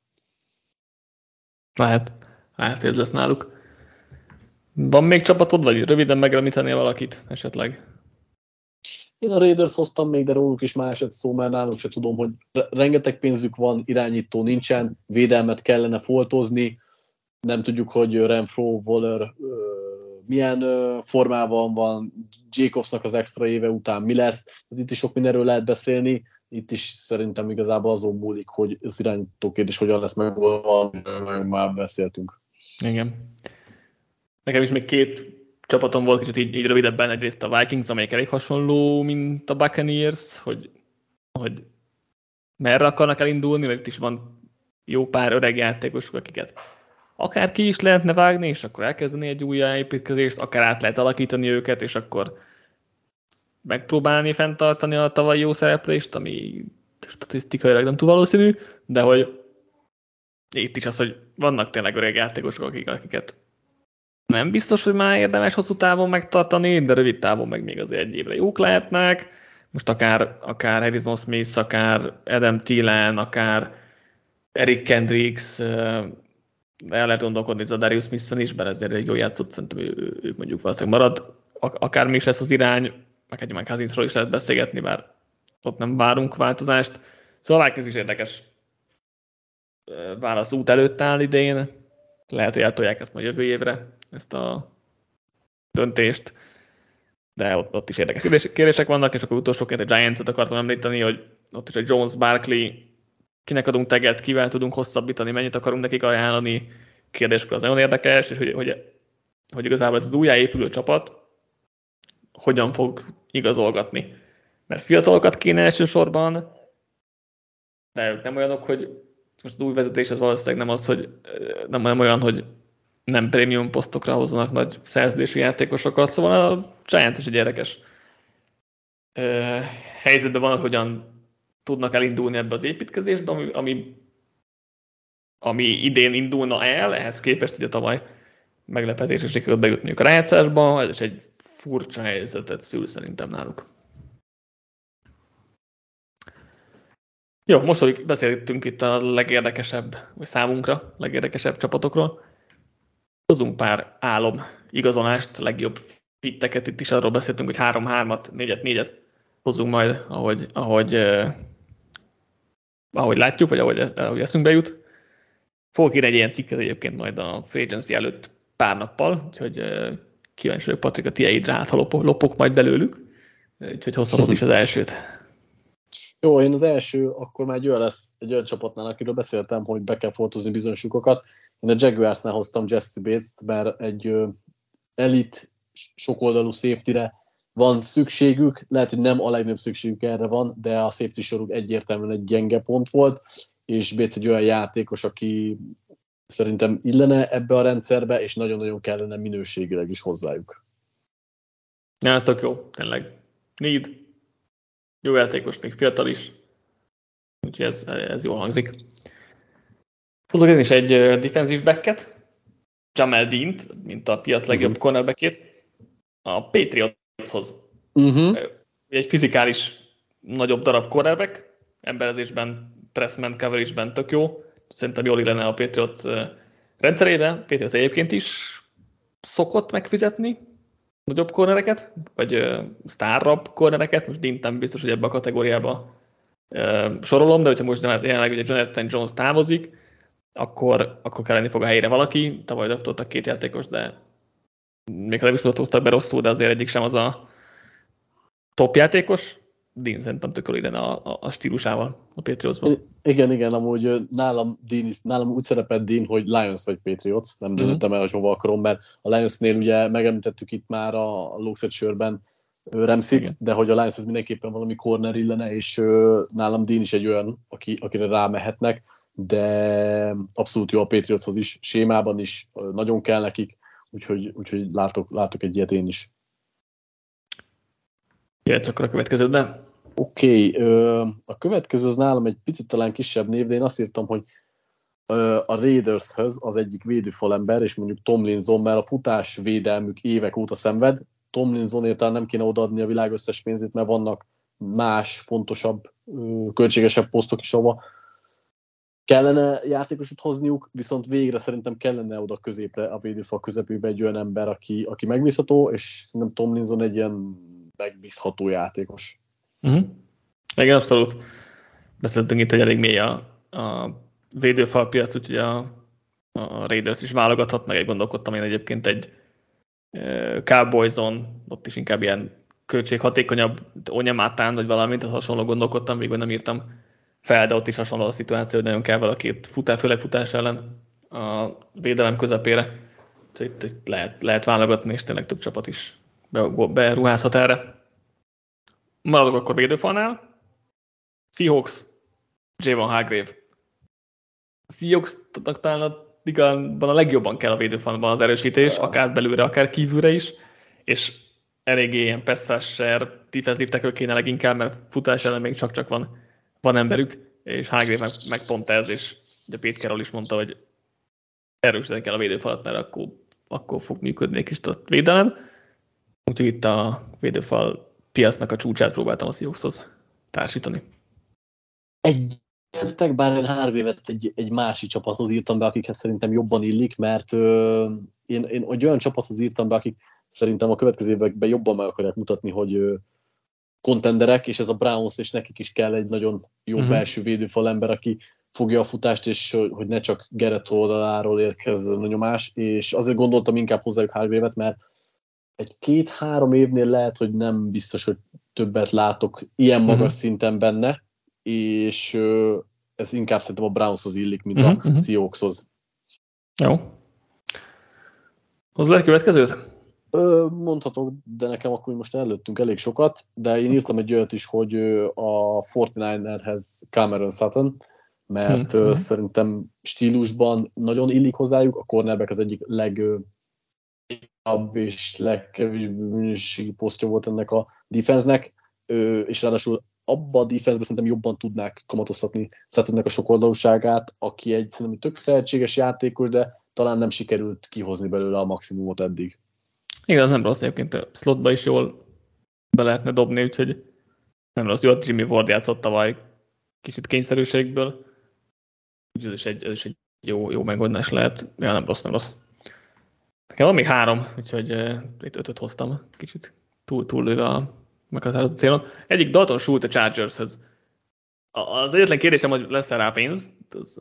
Lehet, lehet, hogy ez lesz náluk. Van még csapatod, vagy röviden megemlítenél valakit esetleg? Én a Raiders hoztam még, de róluk is más esett szó, mert náluk se tudom, hogy rengeteg pénzük van, irányító nincsen, védelmet kellene foltozni, nem tudjuk, hogy Renfro, Waller milyen formában van, Jacobsnak az extra éve után mi lesz, ez itt is sok mindenről lehet beszélni, itt is szerintem igazából azon múlik, hogy az irányító kérdés hogyan lesz megoldva, meg már beszéltünk. Igen. Nekem is még két csapatom volt kicsit így, így rövidebben, egyrészt a Vikings, amelyik elég hasonló, mint a Buccaneers, hogy, hogy merre akarnak elindulni, mert itt is van jó pár öreg játékosok, akiket akár ki is lehetne vágni, és akkor elkezdeni egy új építkezést, akár át lehet alakítani őket, és akkor megpróbálni fenntartani a tavalyi jó szereplést, ami statisztikailag nem túl valószínű, de hogy itt is az, hogy vannak tényleg öreg játékosok, akik, akiket nem biztos, hogy már érdemes hosszú távon megtartani, de rövid távon meg még azért egy évre jók lehetnek. Most akár, akár Harrison Smith, akár Adam Thielen, akár Eric Kendricks, el lehet gondolkodni ez a Darius smith is, mert ezért egy jó játszott, szerintem ő, ő, mondjuk valószínűleg marad. Akár még is lesz az irány, meg egy Kazincról is lehet beszélgetni, bár ott nem várunk változást. Szóval ez is érdekes válasz út előtt áll idén. Lehet, hogy eltolják ezt majd jövő évre, ezt a döntést. De ott, ott is érdekes kérdések vannak, és akkor utolsóként a Giants-et akartam említeni, hogy ott is egy Jones Barkley kinek adunk teget, kivel tudunk hosszabbítani, mennyit akarunk nekik ajánlani, kérdéskör az nagyon érdekes, és hogy, hogy, hogy igazából ez az újjáépülő csapat hogyan fog igazolgatni. Mert fiatalokat kéne elsősorban, de ők nem olyanok, hogy most az új vezetés az valószínűleg nem az, hogy nem olyan, hogy nem prémium posztokra hozzanak nagy szerződésű játékosokat, szóval a Giants is egy érdekes helyzetben van, hogyan tudnak elindulni ebbe az építkezésbe, ami, ami, ami idén indulna el, ehhez képest ugye tavaly meglepetésre sikerült bejutni a rájátszásba, ez is egy furcsa helyzetet szül szerintem náluk. Jó, most, hogy beszéltünk itt a legérdekesebb, vagy számunkra legérdekesebb csapatokról, hozunk pár álom igazolást, legjobb fitteket, itt is arról beszéltünk, hogy 3-3-at, 4-4-et hozunk majd, ahogy, ahogy, eh, ahogy látjuk, vagy ahogy, ahogy eszünkbe jut. Fogok írni egy ilyen cikket egyébként majd a Free Agency előtt pár nappal, úgyhogy eh, kíváncsi vagyok, Patrik, a tiédre hát, ha lopok majd belőlük, úgyhogy hozhatod is az elsőt. Jó, én az első, akkor már egy olyan lesz, egy olyan csapatnál, akiről beszéltem, hogy be kell foltozni bizonyos lyukokat. Én a Jaguarsnál hoztam Jesse Bates-t, mert egy uh, elit sokoldalú safety-re van szükségük, lehet, hogy nem a legnagyobb szükségük erre van, de a safety soruk egyértelműen egy gyenge pont volt, és Bates egy olyan játékos, aki szerintem illene ebbe a rendszerbe, és nagyon-nagyon kellene minőségileg is hozzájuk. Ja, ez tök jó, tényleg. Need, jó játékos, még fiatal is, úgyhogy ez, ez jól hangzik. Hozok én is egy defensív backet, Jamel Dean-t, mint a piac legjobb uh-huh. cornerbackét, a Patriotshoz. Uh-huh. Egy fizikális nagyobb darab cornerback, emberezésben, pressman coverage-ben tök jó, szerintem jól illene a Patriots rendszerébe. Patriots egyébként is szokott megfizetni nagyobb kornereket, vagy uh, sztárabb kornereket, most Dinten biztos, hogy ebbe a kategóriába uh, sorolom, de hogyha most jelenleg ugye Jonathan Jones távozik, akkor, akkor kelleni fog a helyére valaki. Tavaly draftoltak két játékos, de még nem is hoztak be rosszul, de azért egyik sem az a top játékos. Dean szerintem tökéletesen a, a, a stílusával a Patriotsban. Igen, igen, amúgy nálam, Dean, nálam úgy szerepelt Dean, hogy Lions vagy Patriots, nem mm-hmm. döntöttem el, hogy hova akarom, mert a Lionsnél ugye megemlítettük itt már a Luxet sörben Remszit, de hogy a Lions az mindenképpen valami corner illene, és nálam Dean is egy olyan, aki, akire rámehetnek, de abszolút jó a Patriotshoz is, sémában is nagyon kell nekik, úgyhogy, úgyhogy látok, látok egy ilyet én is. Jöhetsz akkor a következőben? Oké, okay, a következő az nálam egy picit talán kisebb név, de én azt írtam, hogy a Raidershöz az egyik védőfalember, és mondjuk Tomlinson, mert a futás védelmük évek óta szenved. Tomlinsonért talán nem kéne odaadni a világ összes pénzét, mert vannak más, fontosabb, költségesebb posztok is, ahova kellene játékosot hozniuk, viszont végre szerintem kellene oda középre, a védőfal közepébe egy olyan ember, aki, aki megbízható, és szerintem Tomlinson egy ilyen megbízható játékos. Uh-huh. Igen, abszolút. Beszéltünk itt, hogy elég mély a, a védőfal piac, úgyhogy a, a Raiders is válogathat, meg egy gondolkodtam én egyébként egy Cowboyson, ott is inkább ilyen költséghatékonyabb Onyamátán, vagy valamint hasonló gondolkodtam, még nem írtam fel, de ott is hasonló a szituáció, hogy nagyon kell valakit futás, főleg futás ellen a védelem közepére. Úgyhogy itt, itt lehet, lehet válogatni, és tényleg több csapat is beruházhat erre. Maradok akkor védőfalnál. Seahawks, Javon Hargrave. A Seahawks-nak talán a ligában a legjobban kell a védőfalban az erősítés, akár belülre, akár kívülre is, és eléggé ilyen passzásser, defensív kéne leginkább, mert futás ellen még csak-csak van, van emberük, és Hargrave meg, meg pont ez, és ugye Pete Carroll is mondta, hogy erősíteni kell a védőfalat, mert akkor, akkor fog működni egy kis a védelem. Úgyhogy itt a védőfal piacnak a csúcsát próbáltam a Seahawkshoz társítani. Egy bár én három évet egy, egy másik csapathoz írtam be, akikhez szerintem jobban illik, mert ö, én, én egy olyan csapathoz írtam be, akik szerintem a következő években jobban meg akarják mutatni, hogy ö, kontenderek, és ez a Browns, és nekik is kell egy nagyon jó uh-huh. belső védőfal ember, aki fogja a futást, és hogy ne csak Gerett oldaláról érkezzen a nyomás, és azért gondoltam inkább hozzájuk három évet, mert egy két-három évnél lehet, hogy nem biztos, hogy többet látok ilyen magas uh-huh. szinten benne, és ez inkább szerintem a Brownshoz illik, mint uh-huh, a uh-huh. Seahawkshoz. Jó. Hozzá egy következőt? Mondhatok, de nekem akkor most előttünk elég sokat, de én írtam egy olyat is, hogy a 49erhez Cameron Sutton, mert hmm. szerintem stílusban nagyon illik hozzájuk, a cornerback az egyik leg és legkevésbé minőségi posztja volt ennek a defense-nek, és ráadásul abba a defense szerintem jobban tudnák kamatoztatni Suttonnek a sokoldalúságát, aki egy szerintem tök lehetséges játékos, de talán nem sikerült kihozni belőle a maximumot eddig. Igen, az nem rossz egyébként, a slotba is jól be lehetne dobni, úgyhogy nem rossz. Jó, Jimmy Ward játszott tavaly kicsit kényszerűségből, úgyhogy ez is egy, ez is egy jó, jó megoldás lehet. Ja, nem rossz, nem rossz. Nekem van még három, úgyhogy uh, itt ötöt hoztam, kicsit túl, túl a meghatározott célon. Egyik Dalton Schultz a Chargershez. Az egyetlen kérdésem, hogy lesz-e rá pénz, az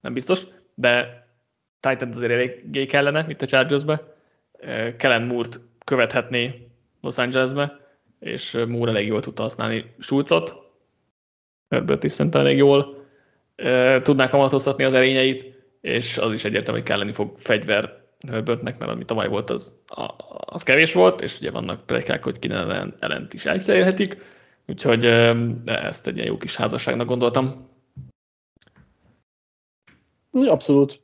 nem biztos, de Titan azért eléggé kellene, mint a Chargersbe. Kellen Moore-t követhetné Los Angelesbe, és Moore elég jól tudta használni Schulzot. Herbert is szerintem elég jól tudná kamatoztatni az erényeit, és az is egyértelmű, hogy kelleni fog fegyver Herbertnek, mert ami tavaly volt, az, az kevés volt, és ugye vannak plegykák, hogy kine ellen, ellent is elcserélhetik, úgyhogy ezt egy ilyen jó kis házasságnak gondoltam. Abszolút.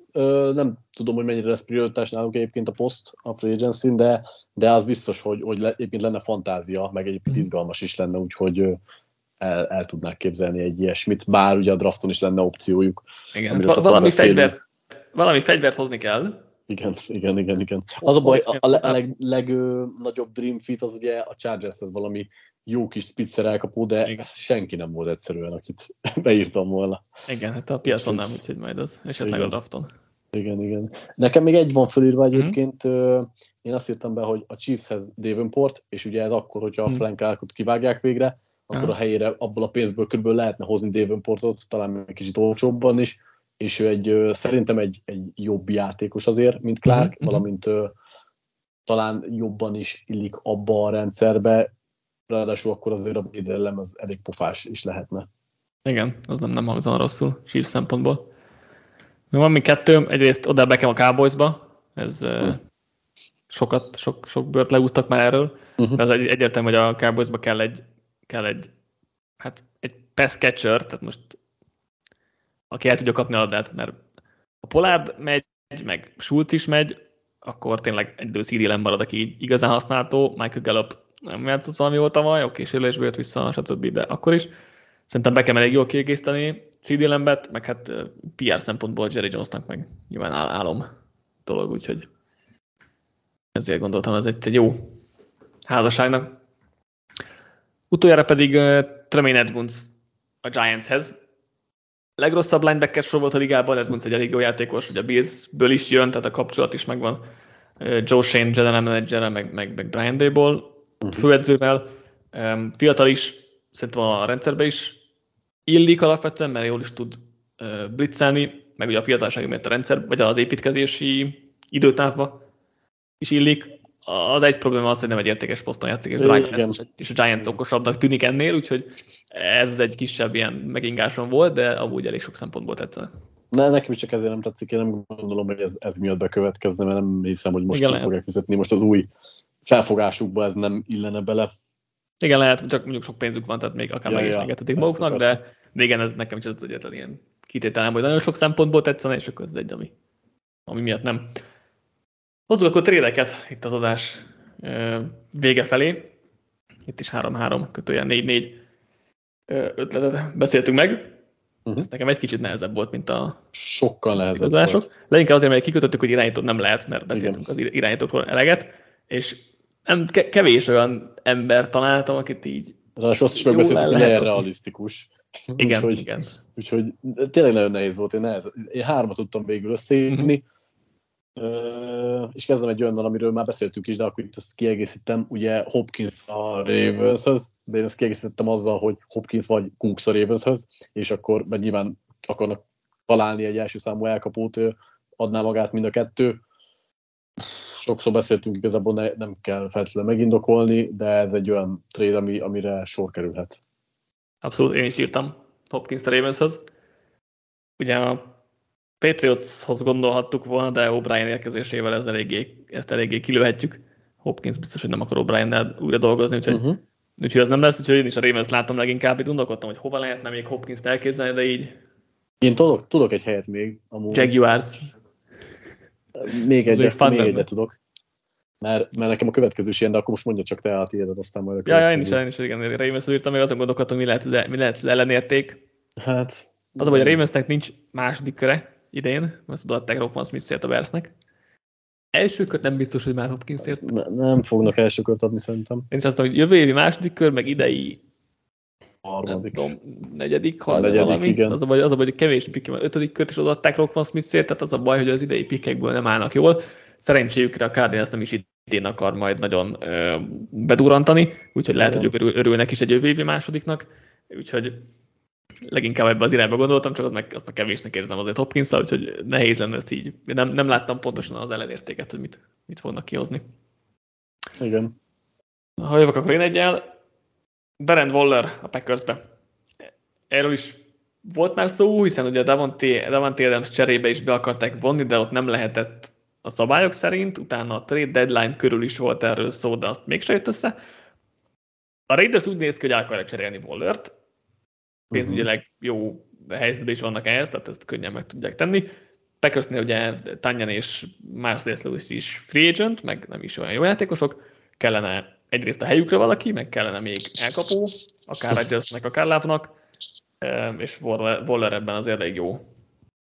Nem tudom, hogy mennyire lesz prioritás náluk egyébként a poszt a free agency de, de az biztos, hogy, hogy le, egyébként lenne fantázia, meg egyébként mhm. izgalmas is lenne, úgyhogy el, el tudnák képzelni egy ilyesmit, bár ugye a drafton is lenne opciójuk. Igen, valami, fegyvert, valami fegyvert hozni kell, igen, igen, igen, igen. Az a baj, a, a legnagyobb dream fit az ugye a chargers ez valami jó kis spitzer elkapó, de igen. senki nem volt egyszerűen, akit beírtam volna. Igen, hát a piacon nem, úgyhogy majd az esetleg igen. a drafton. Igen, igen. Nekem még egy van fölírva mhm. egyébként, mm-hmm. én azt írtam be, hogy a Chiefshez Davenport, és ugye ez akkor, hogyha a mm. Frank kivágják végre, akkor mm. a helyére abból a pénzből körülbelül lehetne hozni Davenportot, talán egy kicsit olcsóbban is, és ő egy, szerintem egy, egy jobb játékos azért, mint Clark, mm-hmm. valamint talán jobban is illik abba a rendszerbe, ráadásul akkor azért a védelem az elég pofás is lehetne. Igen, az nem, nem hangzana rosszul, sír szempontból. Van még kettőm, egyrészt oda bekem a Cowboysba, ez mm. sokat, sok, sok bört leúztak már erről, uh-huh. de az egy, egyértelmű, hogy a Cowboysba kell egy, kell egy, hát egy pass catcher, tehát most aki el tudja kapni a labdát, mert a Pollard megy, meg Schultz is megy, akkor tényleg egy Szíri marad, aki igazán használható, Michael Gallup nem játszott valami volt tavaly, oké, sérülésből jött vissza, stb., de akkor is. Szerintem be kell elég jól kiegészíteni CD Lambet, meg hát PR szempontból Jerry Jonesnak meg nyilván álom dolog, úgyhogy ezért gondoltam, ez egy, egy jó házasságnak. Utoljára pedig uh, Tremaine Edmunds a Giantshez, legrosszabb linebacker sor volt a ligában, ez mondta egy elég jó játékos, hogy a Billsből is jön, tehát a kapcsolat is megvan. Joe Shane general manager meg, meg, meg Brian Dable uh-huh. főedzővel. Fiatal is, szerintem a rendszerbe is illik alapvetően, mert jól is tud blitzelni, meg ugye a fiatalság miatt a rendszer, vagy az építkezési időtávba is illik az egy probléma az, hogy nem egy értékes poszton játszik, és drága lesz, és a Giants okosabbnak tűnik ennél, úgyhogy ez egy kisebb ilyen megingáson volt, de amúgy elég sok szempontból tetszene. Ne, nekem is csak ezért nem tetszik, én nem gondolom, hogy ez, ez miatt bekövetkezne, mert nem hiszem, hogy most Igen, nem fogják fizetni. Most az új felfogásukba ez nem illene bele. Igen, lehet, csak mondjuk sok pénzük van, tehát még akár ja, meg is ja, engedhetik maguknak, de, de igen, ez nekem is az egyetlen ilyen kitételem, hogy nagyon sok szempontból tetszene, és akkor ez egy, ami, ami miatt nem. Hozzuk akkor trédeket itt az adás vége felé. Itt is 3-3, kötője 4-4 ötletet beszéltünk meg. Uh-huh. Ez nekem egy kicsit nehezebb volt, mint a Sokkal nehezebb volt. Leginkább azért, mert kikötöttük, hogy irányítót nem lehet, mert beszéltünk Igen. az irányítókról eleget, és nem, kevés olyan ember találtam, akit így Ráadásul azt is megbeszéltük, hogy ilyen realisztikus. Igen, úgyhogy, igen. Úgyhogy tényleg nagyon nehéz volt, én, nehez, én hármat tudtam végül összeírni, uh-huh és kezdem egy olyannal, amiről már beszéltünk is, de akkor itt ezt kiegészítem, ugye Hopkins a Ravenshöz, de én ezt kiegészítettem azzal, hogy Hopkins vagy Cooks a Ravenshöz, és akkor mert nyilván akarnak találni egy első számú elkapót, adná magát mind a kettő. Sokszor beszéltünk, igazából ne, nem kell feltétlenül megindokolni, de ez egy olyan trade, ami, amire sor kerülhet. Abszolút, én is írtam Hopkins a Ravenshez. ugye a Patriotshoz gondolhattuk volna, de O'Brien érkezésével ez eléggé, ezt eléggé kilőhetjük. Hopkins biztos, hogy nem akar O'Brien-nel újra dolgozni, úgyhogy, uh-huh. úgyhogy ez nem lesz, úgyhogy én is a Ravens látom leginkább, itt gondolkodtam, hogy hova lehetne még Hopkins-t elképzelni, de így... Én tudok, tudok egy helyet még. Amúgy. Jaguars. Még egyet, még egyet tudok. Mert, mert nekem a következő is ilyen, de akkor most mondja csak te a tiédet, aztán majd a Ja, ja, én is, én is, igen, Ravens írtam, még azon gondolkodtam, mi lehet, mi lehet ellenérték. Hát... Az hogy a Ravensnek nincs második köre idén, most odaadták Rockman Smith-ért a Bersnek. Első kört nem biztos, hogy már Hopkinsért. Ne, nem fognak első kört adni szerintem. Én is azt mondom, hogy jövő évi második kör, meg idei harmadik. tudom, negyedik, harmadik, negyedik valami. Igen. Az a baj, az a baj, hogy kevés pikk, ötödik kört is odaadták Rockman Smith-ért, tehát az a baj, hogy az idei pikkekből nem állnak jól. Szerencséjükre a Cardinals nem is idén akar majd nagyon ö, bedurantani, úgyhogy lehet, Igen. hogy örül, örülnek is egy jövő évi másodiknak. Úgyhogy leginkább ebbe az irányba gondoltam, csak az meg, azt meg kevésnek érzem azért hopkins úgyhogy nehéz lenne ezt így. Nem, nem láttam pontosan az ellenértéket, hogy mit, mit fognak kihozni. Igen. Ha jövök, akkor én egyel. Darren Waller a Packersbe. Erről is volt már szó, hiszen ugye a Davante, Davante Adams cserébe is be akarták vonni, de ott nem lehetett a szabályok szerint, utána a trade deadline körül is volt erről szó, de azt mégsem jött össze. A Raiders úgy néz ki, hogy el akarják cserélni Wallert, pénzügyileg jó helyzetben is vannak ehhez, tehát ezt könnyen meg tudják tenni. Packersnél ugye Tanyan és Marcellus Lewis is free agent, meg nem is olyan jó játékosok, kellene egyrészt a helyükre valaki, meg kellene még elkapó, akár Rodgersnek, akár Lávnak, és Waller ebben azért elég jó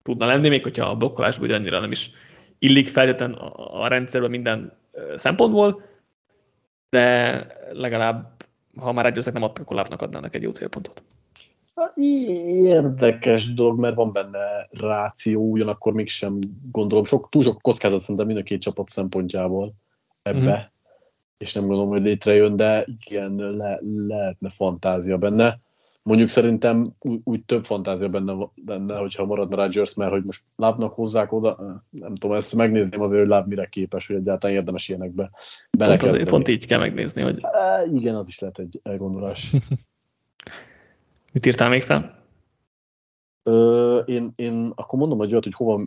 tudna lenni, még hogyha a blokkolásban ugye annyira nem is illik feltétlenül a rendszerben minden szempontból, de legalább, ha már Rodgersnek nem adtak, akkor Lávnak adnának egy jó célpontot. Érdekes dolog, mert van benne ráció, ugyanakkor mégsem gondolom, sok, túl sok kockázat szerintem mind a két csapat szempontjából ebbe, mm. és nem gondolom, hogy létrejön, de igen, le, lehetne fantázia benne. Mondjuk szerintem úgy, úgy több fantázia benne, benne, hogyha maradna Rodgers, mert hogy most lábnak hozzák oda, nem tudom, ezt megnézném azért, hogy láb mire képes, hogy egyáltalán érdemes ilyenekbe belekezdeni. Pont, pont így kell megnézni, hogy... E, igen, az is lehet egy elgondolás. Mit írtál még fel? Ö, én, én akkor mondom hogy olyat, hogy hova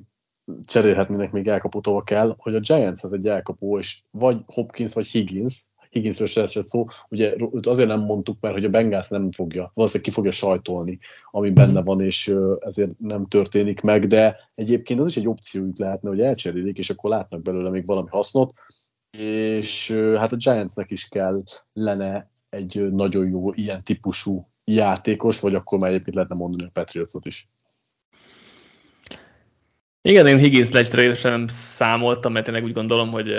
cserélhetnének még elkapót, hova kell, hogy a Giants ez egy elkapó, és vagy Hopkins, vagy Higgins, Higginsről se esett szó, ugye azért nem mondtuk, mert hogy a Bengals nem fogja, valószínűleg ki fogja sajtolni, ami benne van, és ezért nem történik meg, de egyébként az is egy opciójuk lehetne, hogy elcserélik, és akkor látnak belőle még valami hasznot, és hát a Giantsnek is kell lenne egy nagyon jó ilyen típusú játékos, vagy akkor már egyébként lehetne mondani a Patriotsot is. Igen, én Higgins lecsre sem számoltam, mert tényleg úgy gondolom, hogy,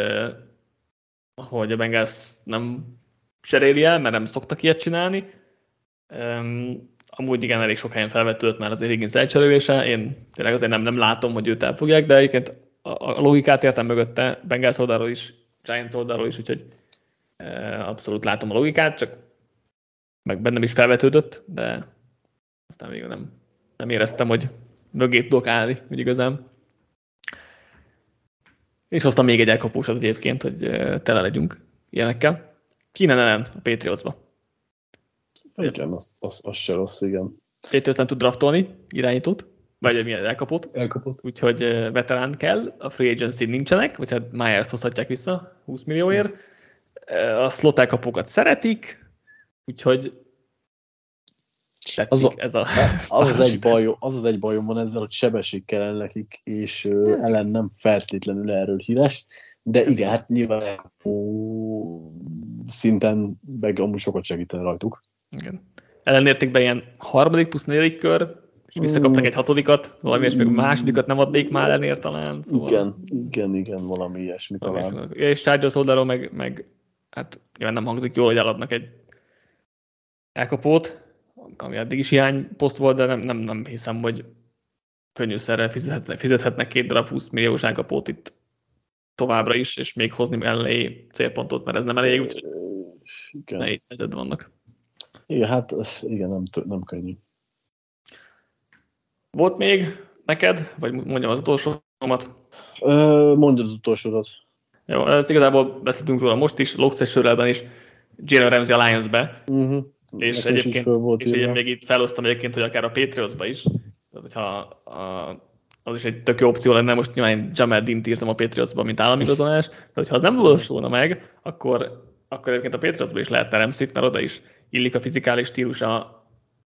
hogy a Bengals nem cseréli el, mert nem szoktak ilyet csinálni. Amúgy igen, elég sok helyen felvetődött már azért Higgins elcserélése. Én tényleg azért nem, nem látom, hogy őt elfogják, de egyébként a, a logikát értem mögötte, Bengals oldalról is, Giants oldalról is, úgyhogy abszolút látom a logikát, csak meg bennem is felvetődött, de aztán még nem, nem éreztem, hogy mögé tudok állni, úgy igazán. És hoztam még egy elkapósat egyébként, hogy tele legyünk ilyenekkel. Kine nem a Patriotsba. Igen, az, az, az se rossz, igen. Patriots nem tud draftolni irányítót, vagy milyen elkapót. Elkapót. Úgyhogy veterán kell, a free agency nincsenek, vagy hát Myers hozhatják vissza 20 millióért. A slot elkapókat szeretik, Úgyhogy az, a, ez a... az, az, egy bajom, az az egy bajom van ezzel, hogy sebesség kell nekik, és uh, Ellen nem feltétlenül erről híres, de igen, hát nyilván ó, szinten meg amúgy sokat segítene rajtuk. Igen. Ellenértékben ilyen harmadik plusz negyedik kör, és visszakapnak egy hatodikat, valami még a másodikat nem adnék már ellenér talán. Szóval... Igen, igen, igen, valami ilyesmi talán. És Chargers oldalról meg, meg hát nyilván nem hangzik jól, hogy eladnak egy elkapót, ami eddig is poszt volt, de nem, nem, nem hiszem, hogy könnyűszerrel fizethetnek, fizethetnek két darab 20 milliós elkapót itt továbbra is, és még hozni mellé célpontot, mert ez nem elég, úgyhogy igen. nehéz helyzetben vannak. Igen, hát igen, nem, nem könnyű. Volt még neked, vagy mondjam az utolsómat? mondjad az utolsódat. Jó, ez igazából beszéltünk róla most is, Loxes is, Jalen Ramsey Alliance-be. Uh-huh. És egyébként, volt és én még itt felosztam egyébként, hogy akár a Patriotsba is, Tehát, hogyha a, az is egy tök jó opció lenne, most nyilván Jamel Dint írtam a Patriotsban, mint államigazolás, de hogyha az nem valósulna meg, akkor, akkor egyébként a Patriotsban is lehet Ramsey-t, mert oda is illik a fizikális stílus, a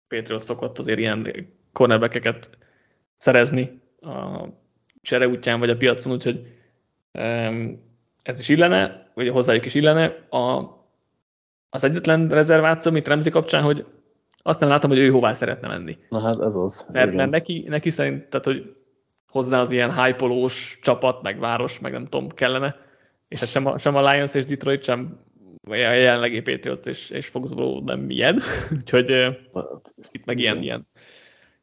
Patriots szokott azért ilyen cornerbackeket szerezni a csere útján vagy a piacon, úgyhogy ez is illene, vagy hozzájuk is illene. A, az egyetlen rezerváció, amit Remzi kapcsán, hogy azt nem látom, hogy ő hová szeretne menni. Na hát ez az. Mert, mert neki, neki szerint, tehát, hogy hozzá az ilyen hype csapat, meg város, meg nem tudom, kellene. És hát sem a, sem a Lions és Detroit, sem a jelenlegi Patriots és, és Foxborough nem ilyen. Úgyhogy hát, itt meg ilyen, ilyen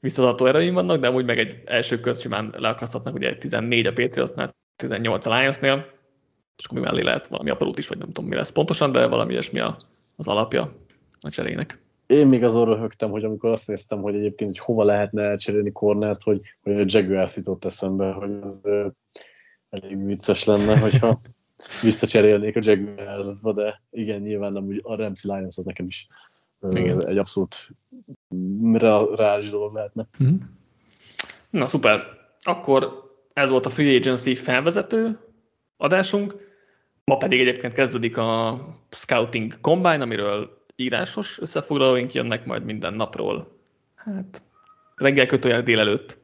visszatartó erőim vannak, de amúgy meg egy első kört simán leakaszthatnak, ugye 14 a Patriotsnál, 18 a Lionsnél, és akkor mi mellé lehet valami aprót is, vagy nem tudom mi lesz pontosan, de valami ilyesmi az alapja a cserének. Én még azon röhögtem, hogy amikor azt néztem, hogy egyébként hogy hova lehetne elcserélni cornert, hogy, hogy a Jaguars jutott eszembe, hogy ö, elég vicces lenne, hogyha visszacserélnék a Jaguarsba, de igen, nyilván nem, a Ramsey Lions az nekem is igen. egy abszolút rázs dolog lehetne. Na szuper. Akkor ez volt a Free Agency felvezető adásunk. Ma pedig egyébként kezdődik a Scouting Combine, amiről írásos összefoglalóink jönnek majd minden napról. Hát reggel kötőjel délelőtt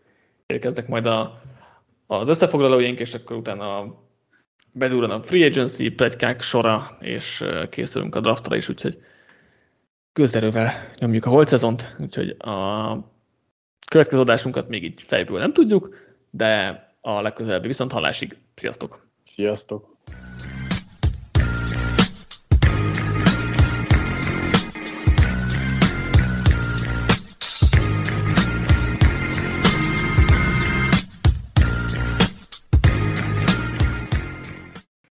érkeznek majd a, az összefoglalóink, és akkor utána bedurran a free agency, plegykák sora, és készülünk a draftra is, úgyhogy közerővel nyomjuk a holt szezont, úgyhogy a következő adásunkat még így fejből nem tudjuk, de a legközelebbi viszont hallásig. Sziasztok! Sziasztok!